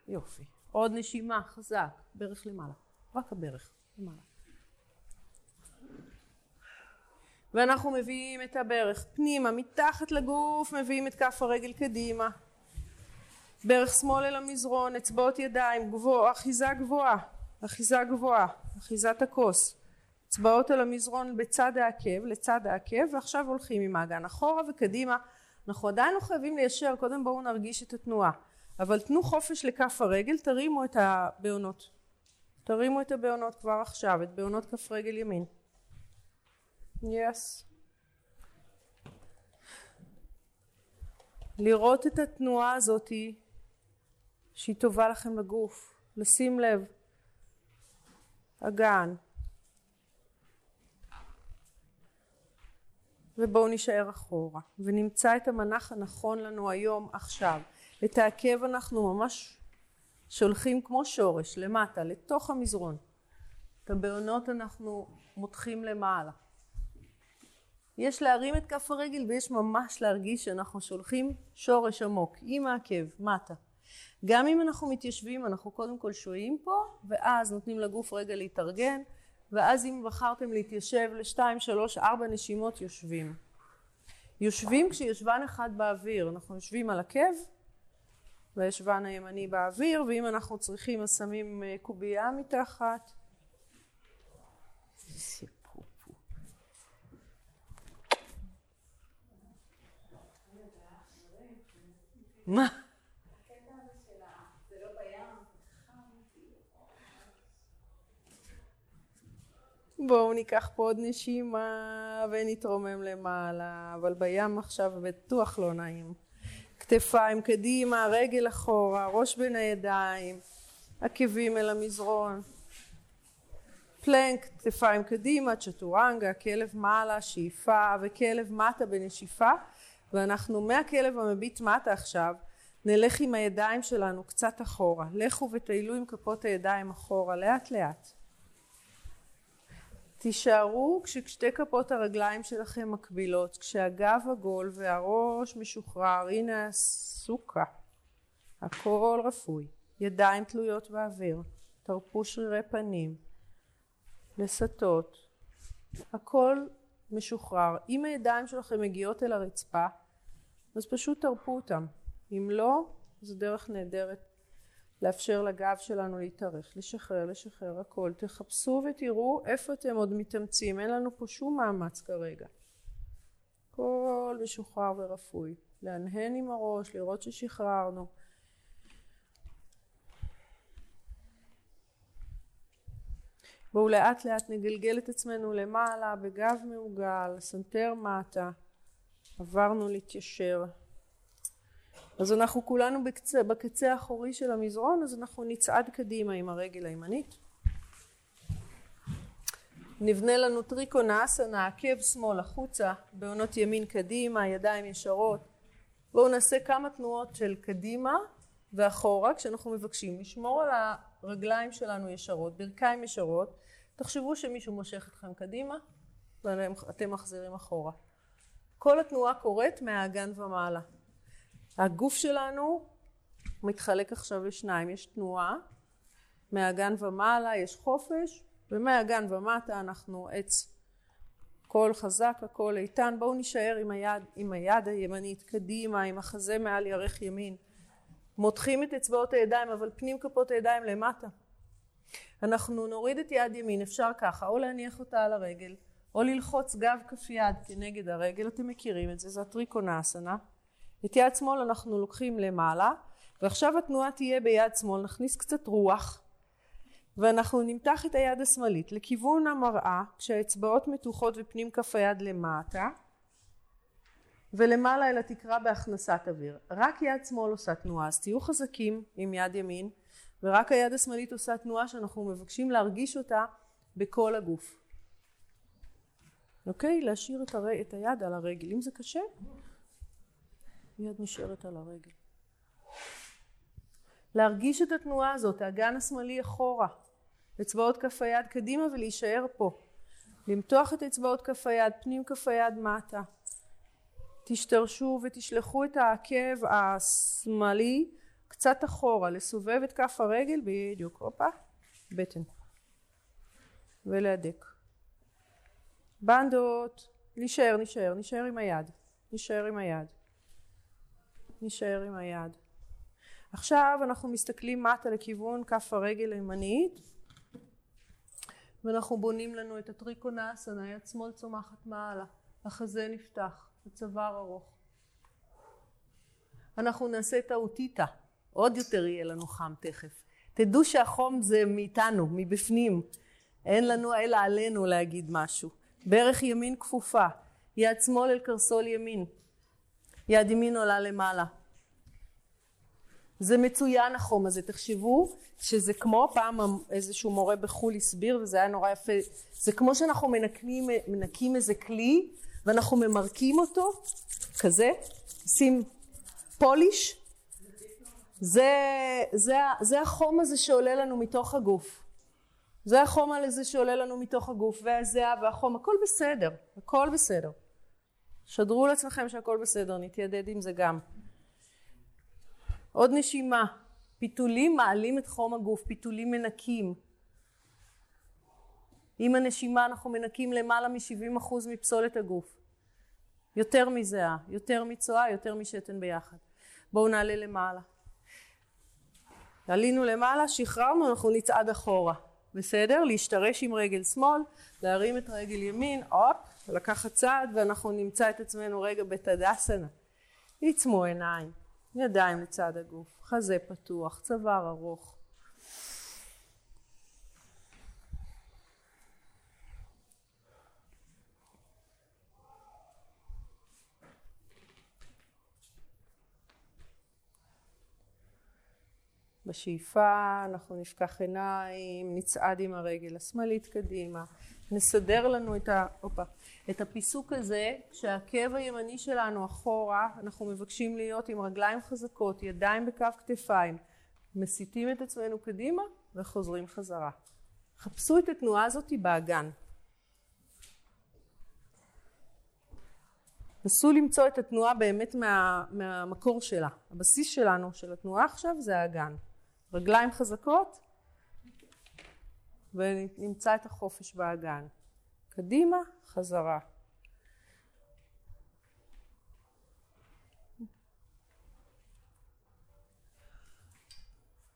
יופי. עוד נשימה, חזק, ברך למעלה, רק הברך למעלה. ואנחנו מביאים את הברך פנימה, מתחת לגוף, מביאים את כף הרגל קדימה. ברך שמאל אל המזרון, אצבעות ידיים, גבוה, אחיזה גבוהה, אחיזה גבוהה, אחיזת הכוס. אצבעות על המזרון בצד העקב, לצד העקב, ועכשיו הולכים עם האגן אחורה וקדימה. אנחנו עדיין לא חייבים ליישר, קודם בואו נרגיש את התנועה. אבל תנו חופש לכף הרגל, תרימו את הבעונות. תרימו את הבעונות כבר עכשיו, את בעונות כף רגל ימין. יס. לראות את התנועה הזאתי שהיא טובה לכם לגוף, לשים לב. אגן. ובואו נישאר אחורה ונמצא את המנח הנכון לנו היום עכשיו. את העקב אנחנו ממש שולחים כמו שורש למטה לתוך המזרון. את הבעונות אנחנו מותחים למעלה. יש להרים את כף הרגל ויש ממש להרגיש שאנחנו שולחים שורש עמוק עם העקב מטה. גם אם אנחנו מתיישבים אנחנו קודם כל שוהים פה ואז נותנים לגוף רגע להתארגן ואז אם בחרתם להתיישב לשתיים שלוש ארבע נשימות יושבים. יושבים כשישבן אחד באוויר אנחנו יושבים על עקב והישבן הימני באוויר ואם אנחנו צריכים אז שמים אה, קובייה מתחת מה? בואו ניקח פה עוד נשימה ונתרומם למעלה, אבל בים עכשיו בטוח לא נעים. כתפיים קדימה, רגל אחורה, ראש בין הידיים, עקבים אל המזרון. פלנק, כתפיים קדימה, צ'טורנגה, כלב מעלה, שאיפה וכלב מטה בנשיפה ואנחנו מהכלב המביט מטה עכשיו נלך עם הידיים שלנו קצת אחורה. לכו וטיילו עם כפות הידיים אחורה לאט לאט. תישארו כששתי כפות הרגליים שלכם מקבילות, כשהגב עגול והראש משוחרר, הנה הסוכה, הכל רפוי, ידיים תלויות באוויר, תרפו שרירי פנים, לסטות, הכל משוחרר. אם הידיים שלכם מגיעות אל הרצפה, אז פשוט תרפו אותם. אם לא, זו דרך נהדרת לאפשר לגב שלנו להתארך, לשחרר, לשחרר הכל. תחפשו ותראו איפה אתם עוד מתאמצים, אין לנו פה שום מאמץ כרגע. הכל משוחרר ורפוי. להנהן עם הראש, לראות ששחררנו. בואו לאט לאט נגלגל את עצמנו למעלה בגב מעוגל, סנטר מטה, עברנו להתיישר. אז אנחנו כולנו בקצה, בקצה האחורי של המזרון אז אנחנו נצעד קדימה עם הרגל הימנית נבנה לנו טריקונאסנה, עקב שמאל החוצה, בהונות ימין קדימה, ידיים ישרות. בואו נעשה כמה תנועות של קדימה ואחורה כשאנחנו מבקשים לשמור על הרגליים שלנו ישרות, ברכיים ישרות. תחשבו שמישהו מושך אתכם קדימה ואתם מחזירים אחורה. כל התנועה קורית מהאגן ומעלה. הגוף שלנו מתחלק עכשיו לשניים, יש תנועה, מהגן ומעלה יש חופש, ומהגן ומטה אנחנו עץ קול חזק, הכל איתן. בואו נישאר עם היד, עם היד הימנית קדימה, עם החזה מעל ירך ימין. מותחים את אצבעות הידיים, אבל פנים כפות הידיים למטה. אנחנו נוריד את יד ימין, אפשר ככה, או להניח אותה על הרגל, או ללחוץ גב כף יד כנגד הרגל, אתם מכירים את זה, זה הטריקונאסנה. את יד שמאל אנחנו לוקחים למעלה ועכשיו התנועה תהיה ביד שמאל נכניס קצת רוח ואנחנו נמתח את היד השמאלית לכיוון המראה כשהאצבעות מתוחות ופנים כף היד למטה ולמעלה אל התקרה בהכנסת אוויר. רק יד שמאל עושה תנועה אז תהיו חזקים עם יד ימין ורק היד השמאלית עושה תנועה שאנחנו מבקשים להרגיש אותה בכל הגוף. אוקיי? להשאיר את, הר... את היד על הרגל. אם זה קשה יד נשארת על הרגל. להרגיש את התנועה הזאת, האגן השמאלי אחורה, אצבעות כף היד קדימה ולהישאר פה. למתוח את אצבעות כף היד, פנים כף היד מטה. תשתרשו ותשלחו את העקב השמאלי קצת אחורה, לסובב את כף הרגל, בדיוק, הופה, בטן. ולהדק. בנדות, נשאר, נשאר, נשאר עם היד. נשאר עם היד. נשאר עם היד. עכשיו אנחנו מסתכלים מטה לכיוון כף הרגל הימנית ואנחנו בונים לנו את הטריקונאסנה, יד שמאל צומחת מעלה, החזה נפתח, הצוואר ארוך. אנחנו נעשה את האוטיטה, עוד יותר יהיה לנו חם תכף. תדעו שהחום זה מאיתנו, מבפנים. אין לנו אלא עלינו להגיד משהו. ברך ימין כפופה, יד שמאל אל קרסול ימין, יד ימין עולה למעלה. זה מצוין החום הזה, תחשבו שזה כמו פעם איזשהו מורה בחו"ל הסביר וזה היה נורא יפה, זה כמו שאנחנו מנקים, מנקים איזה כלי ואנחנו ממרקים אותו, כזה, שים פוליש, זה, זה, זה החום הזה שעולה לנו מתוך הגוף. זה החום הזה שעולה לנו מתוך הגוף, והזיעה והחום, הכל בסדר, הכל בסדר. שדרו לעצמכם שהכל בסדר, נתיידד עם זה גם. עוד נשימה, פיתולים מעלים את חום הגוף, פיתולים מנקים. עם הנשימה אנחנו מנקים למעלה מ-70% מפסולת הגוף. יותר מזיעה, יותר מצואה, יותר משתן ביחד. בואו נעלה למעלה. עלינו למעלה, שחררנו, אנחנו נצעד אחורה. בסדר? להשתרש עם רגל שמאל, להרים את רגל ימין, הופ, לקחת צעד ואנחנו נמצא את עצמנו רגע בתדסנה. עיצמו עיניים, ידיים לצד הגוף, חזה פתוח, צוואר ארוך. בשאיפה אנחנו נפקח עיניים, נצעד עם הרגל השמאלית קדימה, נסדר לנו את, ה... אופה, את הפיסוק הזה, כשהעקב הימני שלנו אחורה, אנחנו מבקשים להיות עם רגליים חזקות, ידיים בקו כתפיים, מסיטים את עצמנו קדימה וחוזרים חזרה. חפשו את התנועה הזאת באגן. נסו למצוא את התנועה באמת מה, מהמקור שלה. הבסיס שלנו, של התנועה עכשיו, זה האגן. רגליים חזקות ונמצא את החופש באגן. קדימה, חזרה.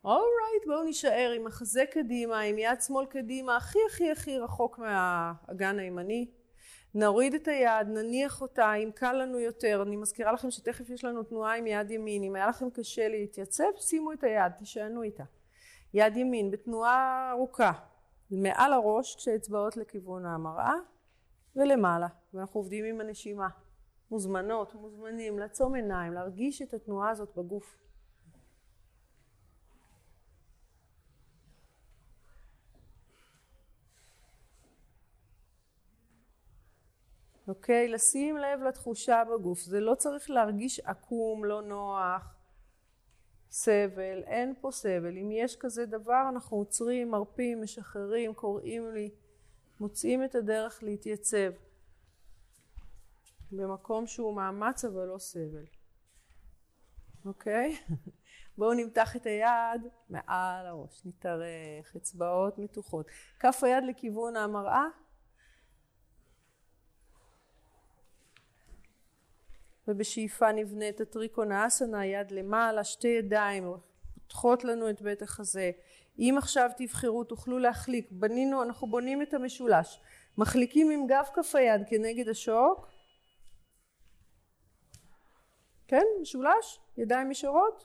אורייט, בואו נישאר עם החזה קדימה, עם יד שמאל קדימה, הכי הכי הכי רחוק מהאגן הימני. נוריד את היד, נניח אותה, אם קל לנו יותר, אני מזכירה לכם שתכף יש לנו תנועה עם יד ימין, אם היה לכם קשה להתייצב, שימו את היד, תשענו איתה. יד ימין בתנועה ארוכה, מעל הראש כשאצבעות לכיוון המראה ולמעלה, ואנחנו עובדים עם הנשימה. מוזמנות, מוזמנים, לעצום עיניים, להרגיש את התנועה הזאת בגוף. אוקיי? לשים לב לתחושה בגוף. זה לא צריך להרגיש עקום, לא נוח, סבל. אין פה סבל. אם יש כזה דבר, אנחנו עוצרים, מרפים, משחררים, קוראים לי, מוצאים את הדרך להתייצב. במקום שהוא מאמץ אבל לא סבל. אוקיי? בואו נמתח את היד מעל הראש, נתארך, אצבעות מתוחות. כף היד לכיוון המראה, ובשאיפה נבנה את הטריקונאסנה, יד למעלה, שתי ידיים, פותחות לנו את בית החזה. אם עכשיו תבחרו תוכלו להחליק, בנינו, אנחנו בונים את המשולש, מחליקים עם גב כף היד כנגד השוק, כן, משולש, ידיים ישרות,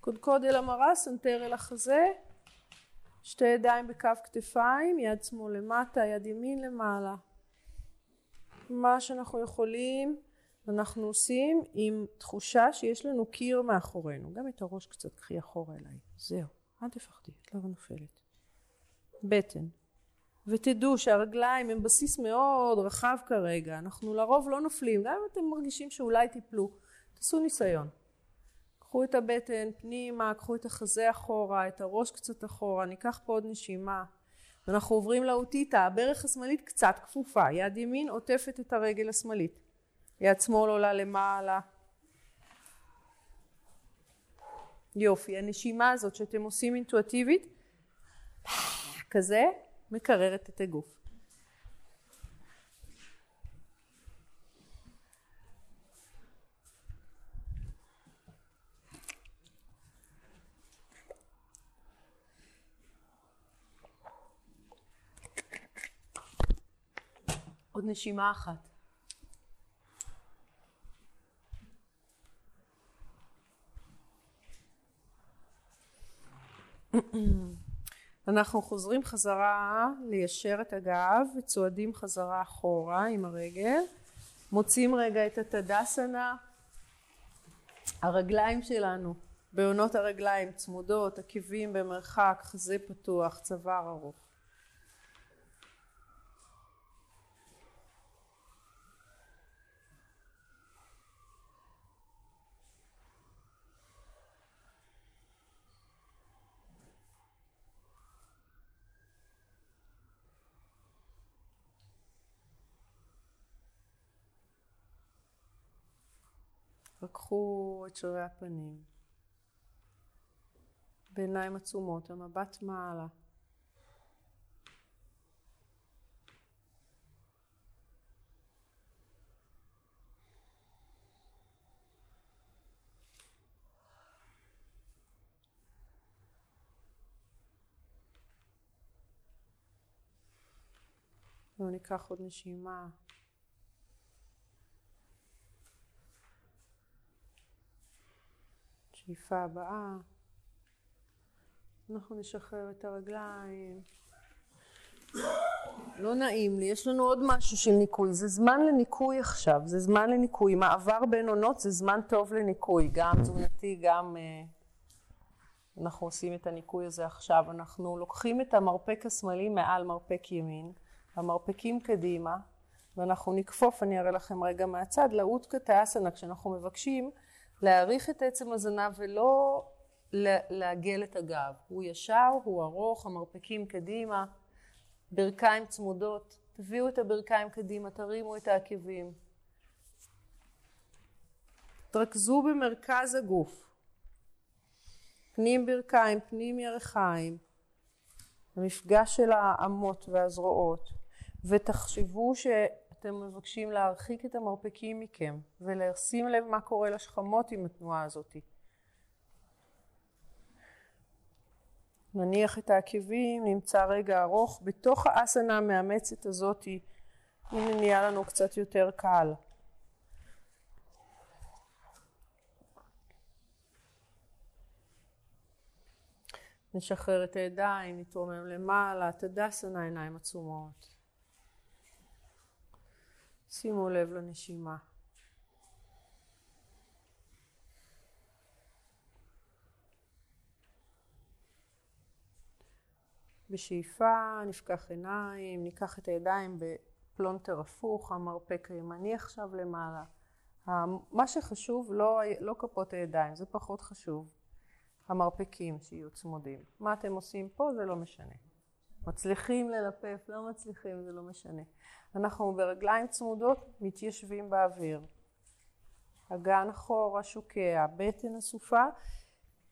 קודקוד אל המראה, סנטר אל החזה, שתי ידיים בקו כתפיים, יד שמאל למטה, יד ימין למעלה. מה שאנחנו יכולים אנחנו עושים עם תחושה שיש לנו קיר מאחורינו. גם את הראש קצת קחי אחורה אליי. זהו, אל תפחדי, את לא נופלת. בטן. ותדעו שהרגליים הם בסיס מאוד רחב כרגע. אנחנו לרוב לא נופלים, גם אם אתם מרגישים שאולי תיפלו. תעשו ניסיון. קחו את הבטן פנימה, קחו את החזה אחורה, את הראש קצת אחורה, ניקח פה עוד נשימה. ואנחנו עוברים לאוטיטה, הברך השמאלית קצת כפופה, יד ימין עוטפת את הרגל השמאלית. יד שמאל עולה למעלה. יופי, הנשימה הזאת שאתם עושים אינטואטיבית, כזה, מקררת את הגוף. עוד נשימה אחת. אנחנו חוזרים חזרה ליישר את הגב וצועדים חזרה אחורה עם הרגל. מוצאים רגע את התדסנה הרגליים שלנו בעונות הרגליים צמודות עקבים במרחק חזה פתוח צוואר ארוך פקחו את שרירי הפנים. בעיניים עצומות, המבט מעלה. בואו ניקח עוד נשימה. שאיפה הבאה. אנחנו נשחרר את הרגליים. לא נעים לי, יש לנו עוד משהו של ניקוי, זה זמן לניקוי עכשיו, זה זמן לניקוי, מעבר בין עונות זה זמן טוב לניקוי, גם תזונתי, גם uh, אנחנו עושים את הניקוי הזה עכשיו, אנחנו לוקחים את המרפק השמאלי מעל מרפק ימין, המרפקים קדימה, ואנחנו נכפוף, אני אראה לכם רגע מהצד, לאותקה אסנה, כשאנחנו מבקשים להעריך את עצם הזנב ולא לעגל את הגב. הוא ישר, הוא ארוך, המרפקים קדימה, ברכיים צמודות. תביאו את הברכיים קדימה, תרימו את העקבים. תרכזו במרכז הגוף. פנים ברכיים, פנים ירכיים. המפגש של האמות והזרועות. ותחשבו ש... אתם מבקשים להרחיק את המרפקים מכם ולשים לב מה קורה לשכמות עם התנועה הזאת. נניח את העקבים, נמצא רגע ארוך בתוך האסנה המאמצת הזאת, הנה נהיה לנו קצת יותר קל. נשחרר את הידיים, נתרומם למעלה, תדסנה עיניים עצומות. שימו לב לנשימה. בשאיפה נפקח עיניים, ניקח את הידיים בפלונטר הפוך, המרפק הימני עכשיו למעלה. מה שחשוב לא, לא כפות הידיים, זה פחות חשוב. המרפקים שיהיו צמודים. מה אתם עושים פה זה לא משנה. מצליחים ללפף, לא מצליחים, זה לא משנה. אנחנו ברגליים צמודות מתיישבים באוויר. אגן אחורה שוקע, בטן אסופה,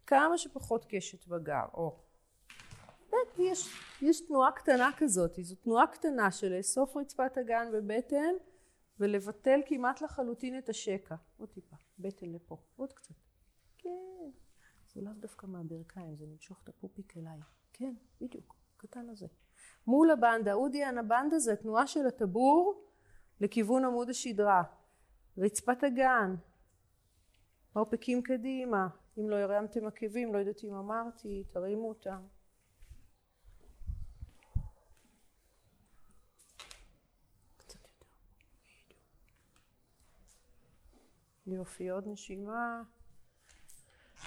כמה שפחות קשת בגב. או. יש, יש תנועה קטנה כזאת, זו תנועה קטנה של לאסוף רצפת אגן בבטן ולבטל כמעט לחלוטין את השקע. עוד טיפה, בטן לפה, עוד קצת. כן. זה לאו דווקא מהברכיים, זה למשוך את הפופיק אליי. כן, בדיוק. הקטן הזה. מול הבנדה, אודיאן הבנדה זה תנועה של הטבור לכיוון עמוד השדרה. רצפת הגן, מרפקים קדימה, אם לא הרמתם עקבים, לא יודעת אם אמרתי, תרימו אותם. יופי, עוד נשימה.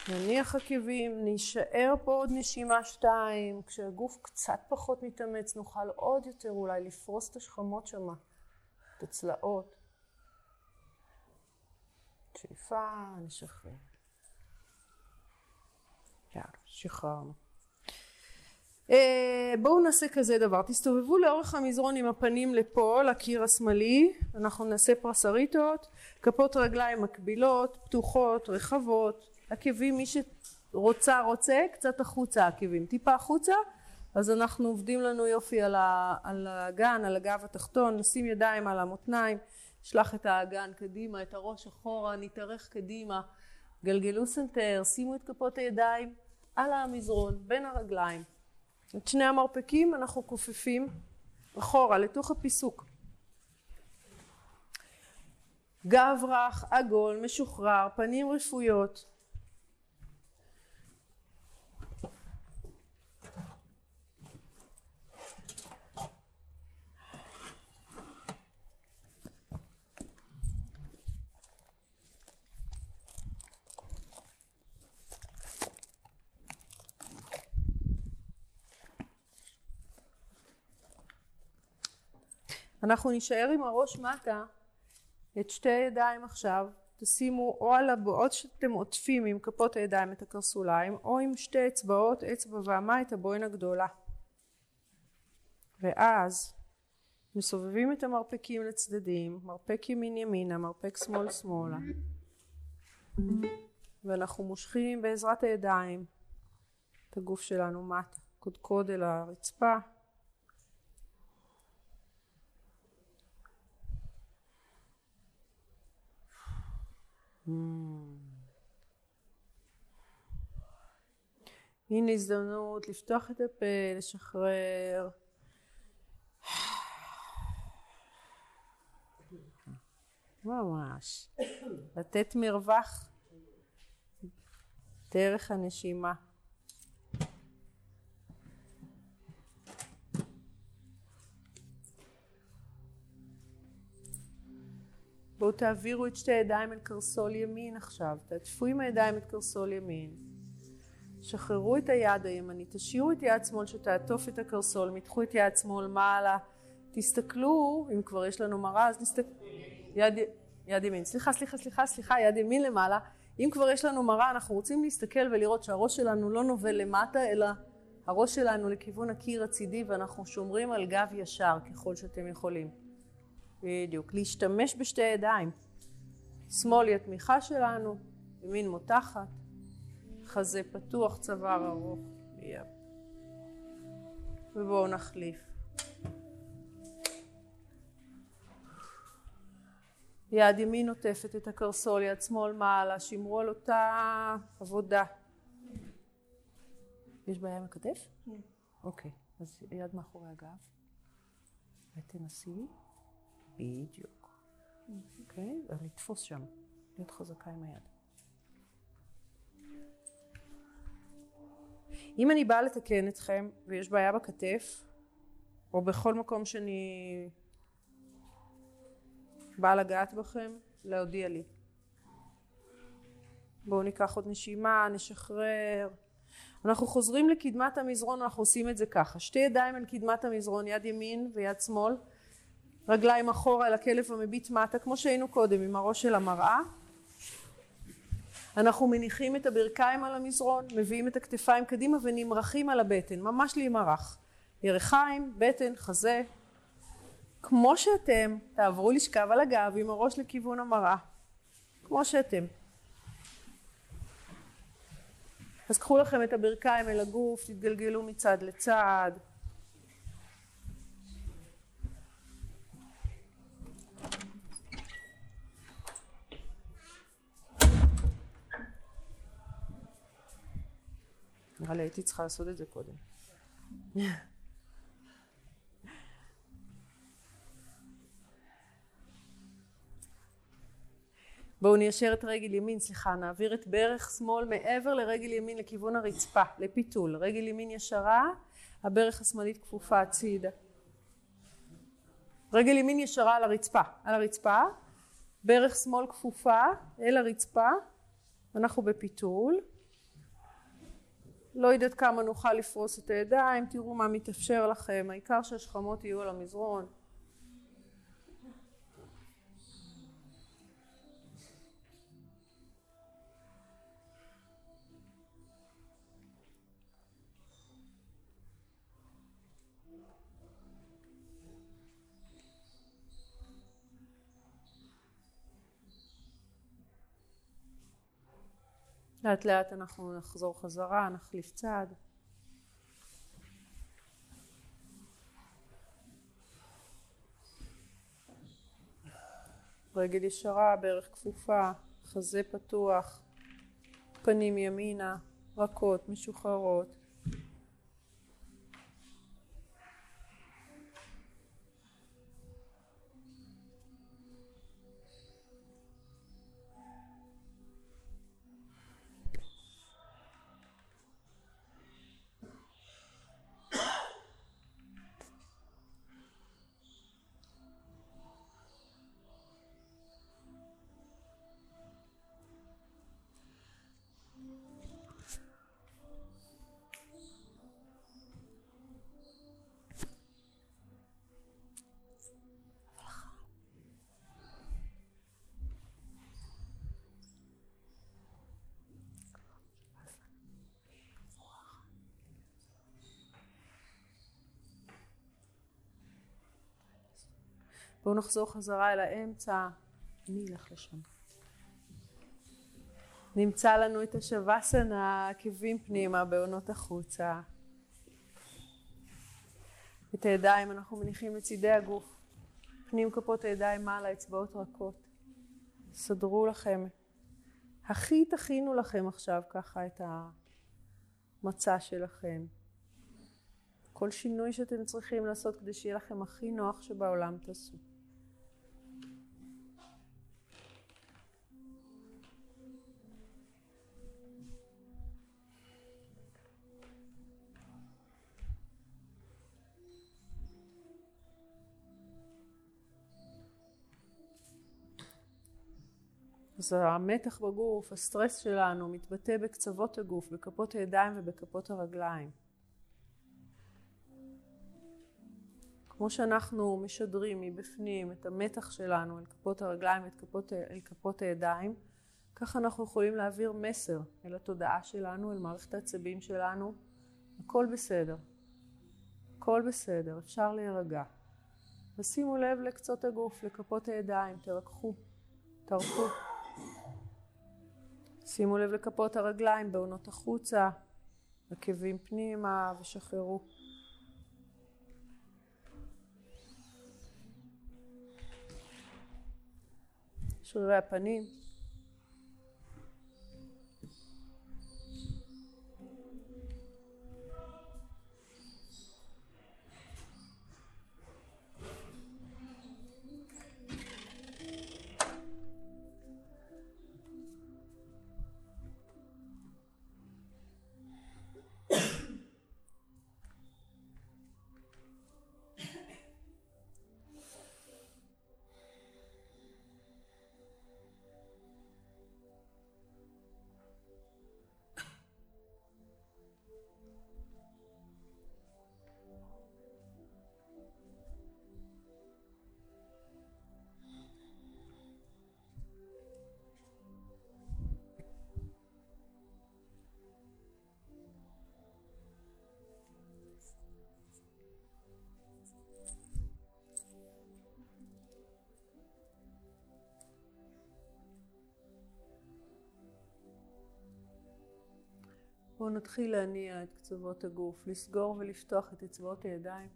נניח עקבים, נישאר פה עוד נשימה שתיים, כשהגוף קצת פחות מתאמץ נוכל עוד יותר אולי לפרוס את השכמות שמה, את הצלעות. שאיפה, נשחרר. יאללה, שחררנו. אה, בואו נעשה כזה דבר, תסתובבו לאורך המזרון עם הפנים לפה, לקיר השמאלי, אנחנו נעשה פרסריטות, כפות רגליים מקבילות, פתוחות, רחבות, עקבים, מי רוצה רוצה קצת החוצה עקבים. טיפה החוצה אז אנחנו עובדים לנו יופי על, ה, על האגן על הגב התחתון נשים ידיים על המותניים שלח את האגן קדימה את הראש אחורה נתארך קדימה. גלגלו סנטר שימו את כפות הידיים על המזרון בין הרגליים. את שני המרפקים אנחנו כופפים אחורה לתוך הפיסוק. גב רך עגול משוחרר פנים רפויות אנחנו נישאר עם הראש מטה את שתי הידיים עכשיו. תשימו או על הבועות שאתם עוטפים עם כפות הידיים את הקרסוליים או עם שתי אצבעות אצבע ואמה את הבוין הגדולה. ואז מסובבים את המרפקים לצדדים מרפק ימין ימינה מרפק שמאל שמאלה. ואנחנו מושכים בעזרת הידיים את הגוף שלנו מטה קודקוד אל הרצפה הנה הזדמנות לפתוח את הפה, לשחרר. ממש. לתת מרווח דרך הנשימה. בואו תעבירו את שתי הידיים אל קרסול ימין עכשיו, תעטפו עם הידיים את קרסול ימין. שחררו את היד הימנית, תשאירו את יד שמאל שתעטוף את הקרסול, מתחו את יד שמאל מעלה, תסתכלו, אם כבר יש לנו מראה אז נסתכל... יד, יד ימין, סליחה, סליחה, סליחה, סליחה, יד ימין למעלה. אם כבר יש לנו מראה, אנחנו רוצים להסתכל ולראות שהראש שלנו לא נובל למטה, אלא הראש שלנו לכיוון הקיר הצידי ואנחנו שומרים על גב ישר ככל שאתם יכולים. בדיוק. להשתמש בשתי ידיים. שמאל היא התמיכה שלנו, ימין מותחת, חזה פתוח, צוואר ארוך. ובואו נחליף. יד ימין עוטפת את הקרסול, יד שמאל מעלה, שמרו על אותה עבודה. יש בעיה עם הכתף? כן. אוקיי, אז יד מאחורי הגב. ותנסי. בדיוק. אוקיי? ולתפוס שם, להיות חזקה עם היד. אם אני באה לתקן אתכם ויש בעיה בכתף, או בכל מקום שאני באה לגעת בכם, להודיע לי. בואו ניקח עוד נשימה, נשחרר. אנחנו חוזרים לקדמת המזרון, אנחנו עושים את זה ככה. שתי ידיים על קדמת המזרון, יד ימין ויד שמאל. רגליים אחורה אל הכלב המביט מטה כמו שהיינו קודם עם הראש של המראה. אנחנו מניחים את הברכיים על המזרון מביאים את הכתפיים קדימה ונמרחים על הבטן ממש להימרח. ירחיים בטן חזה. כמו שאתם תעברו לשכב על הגב עם הראש לכיוון המראה. כמו שאתם. אז קחו לכם את הברכיים אל הגוף תתגלגלו מצד לצד נראה לי הייתי צריכה לעשות את זה קודם. בואו ניישר את רגל ימין, סליחה, נעביר את ברך שמאל מעבר לרגל ימין לכיוון הרצפה, לפיתול. רגל ימין ישרה, הברך השמאלית כפופה הצידה. רגל ימין ישרה על הרצפה, על הרצפה, ברך שמאל כפופה אל הרצפה, אנחנו בפיתול. לא יודעת כמה נוכל לפרוס את הידיים, תראו מה מתאפשר לכם, העיקר שהשכמות יהיו על המזרון. לאט לאט אנחנו נחזור חזרה, נחליף צעד. רגל ישרה, ברך כפופה, חזה פתוח, פנים ימינה, רכות, משוחררות. בואו נחזור חזרה אל האמצע. אני אלך לשם. נמצא לנו את השווסנה, עקבים פנימה, בעונות החוצה. את הידיים אנחנו מניחים לצידי הגוף. פנים כפות הידיים מעלה, אצבעות רכות. סדרו לכם. הכי תכינו לכם עכשיו ככה את המצע שלכם. כל שינוי שאתם צריכים לעשות כדי שיהיה לכם הכי נוח שבעולם תעשו. אז המתח בגוף, הסטרס שלנו, מתבטא בקצוות הגוף, בכפות הידיים ובכפות הרגליים. כמו שאנחנו משדרים מבפנים את המתח שלנו אל כפות הרגליים ואל כפות הידיים, ככה אנחנו יכולים להעביר מסר אל התודעה שלנו, אל מערכת העצבים שלנו. הכל בסדר. הכל בסדר, אפשר להירגע. ושימו לב לקצות הגוף, לכפות הידיים, תרככו, תרפו. שימו לב לכפות הרגליים, בעונות החוצה, עקבים פנימה ושחררו. שרירי הפנים. בואו נתחיל להניע את קצוות הגוף, לסגור ולפתוח את אצבעות הידיים.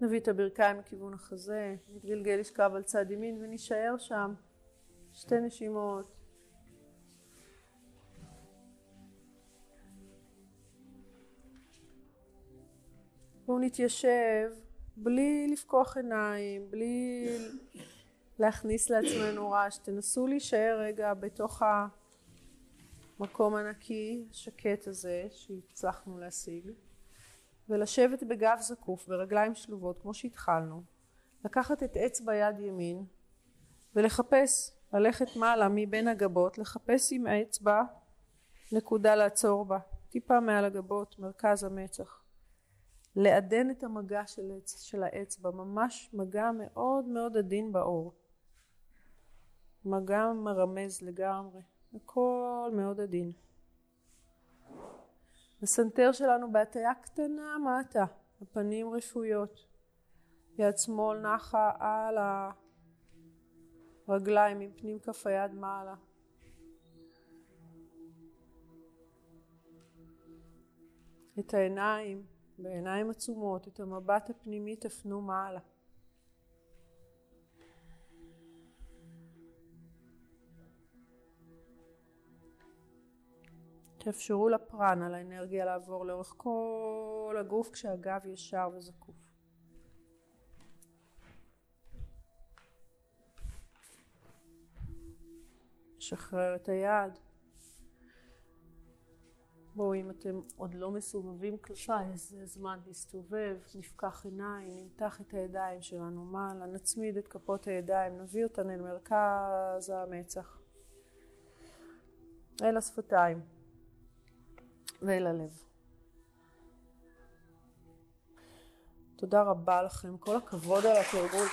נביא את הברכיים לכיוון החזה, נתגלגל לשכב על צד ימין ונישאר שם שתי נשימות. בואו נתיישב בלי לפקוח עיניים, בלי להכניס לעצמנו רעש, תנסו להישאר רגע בתוך המקום הנקי, השקט הזה שהצלחנו להשיג, ולשבת בגב זקוף, ברגליים שלובות, כמו שהתחלנו, לקחת את אצבע יד ימין ולחפש, ללכת מעלה מבין הגבות, לחפש עם האצבע נקודה לעצור בה, טיפה מעל הגבות, מרכז המצח. לעדן את המגע של, של האצבע, ממש מגע מאוד מאוד עדין בעור. מגע מרמז לגמרי, הכל מאוד עדין. הסנטר שלנו בהטייה קטנה מטה, הפנים רפויות. יד שמאל נחה על הרגליים עם פנים כף היד מעלה. את העיניים, בעיניים עצומות, את המבט הפנימי תפנו מעלה. תאפשרו לפרנה, לאנרגיה לעבור לאורך כל הגוף כשהגב ישר וזקוף. שחרר את היד. בואו, אם אתם עוד לא מסובבים כלפיי, זה זמן להסתובב, נפקח עיניים, נמתח את הידיים שלנו מעלה, נצמיד את כפות הידיים, נביא אותן אל מרכז המצח, אל השפתיים ואל הלב. תודה רבה לכם, כל הכבוד על התרגול.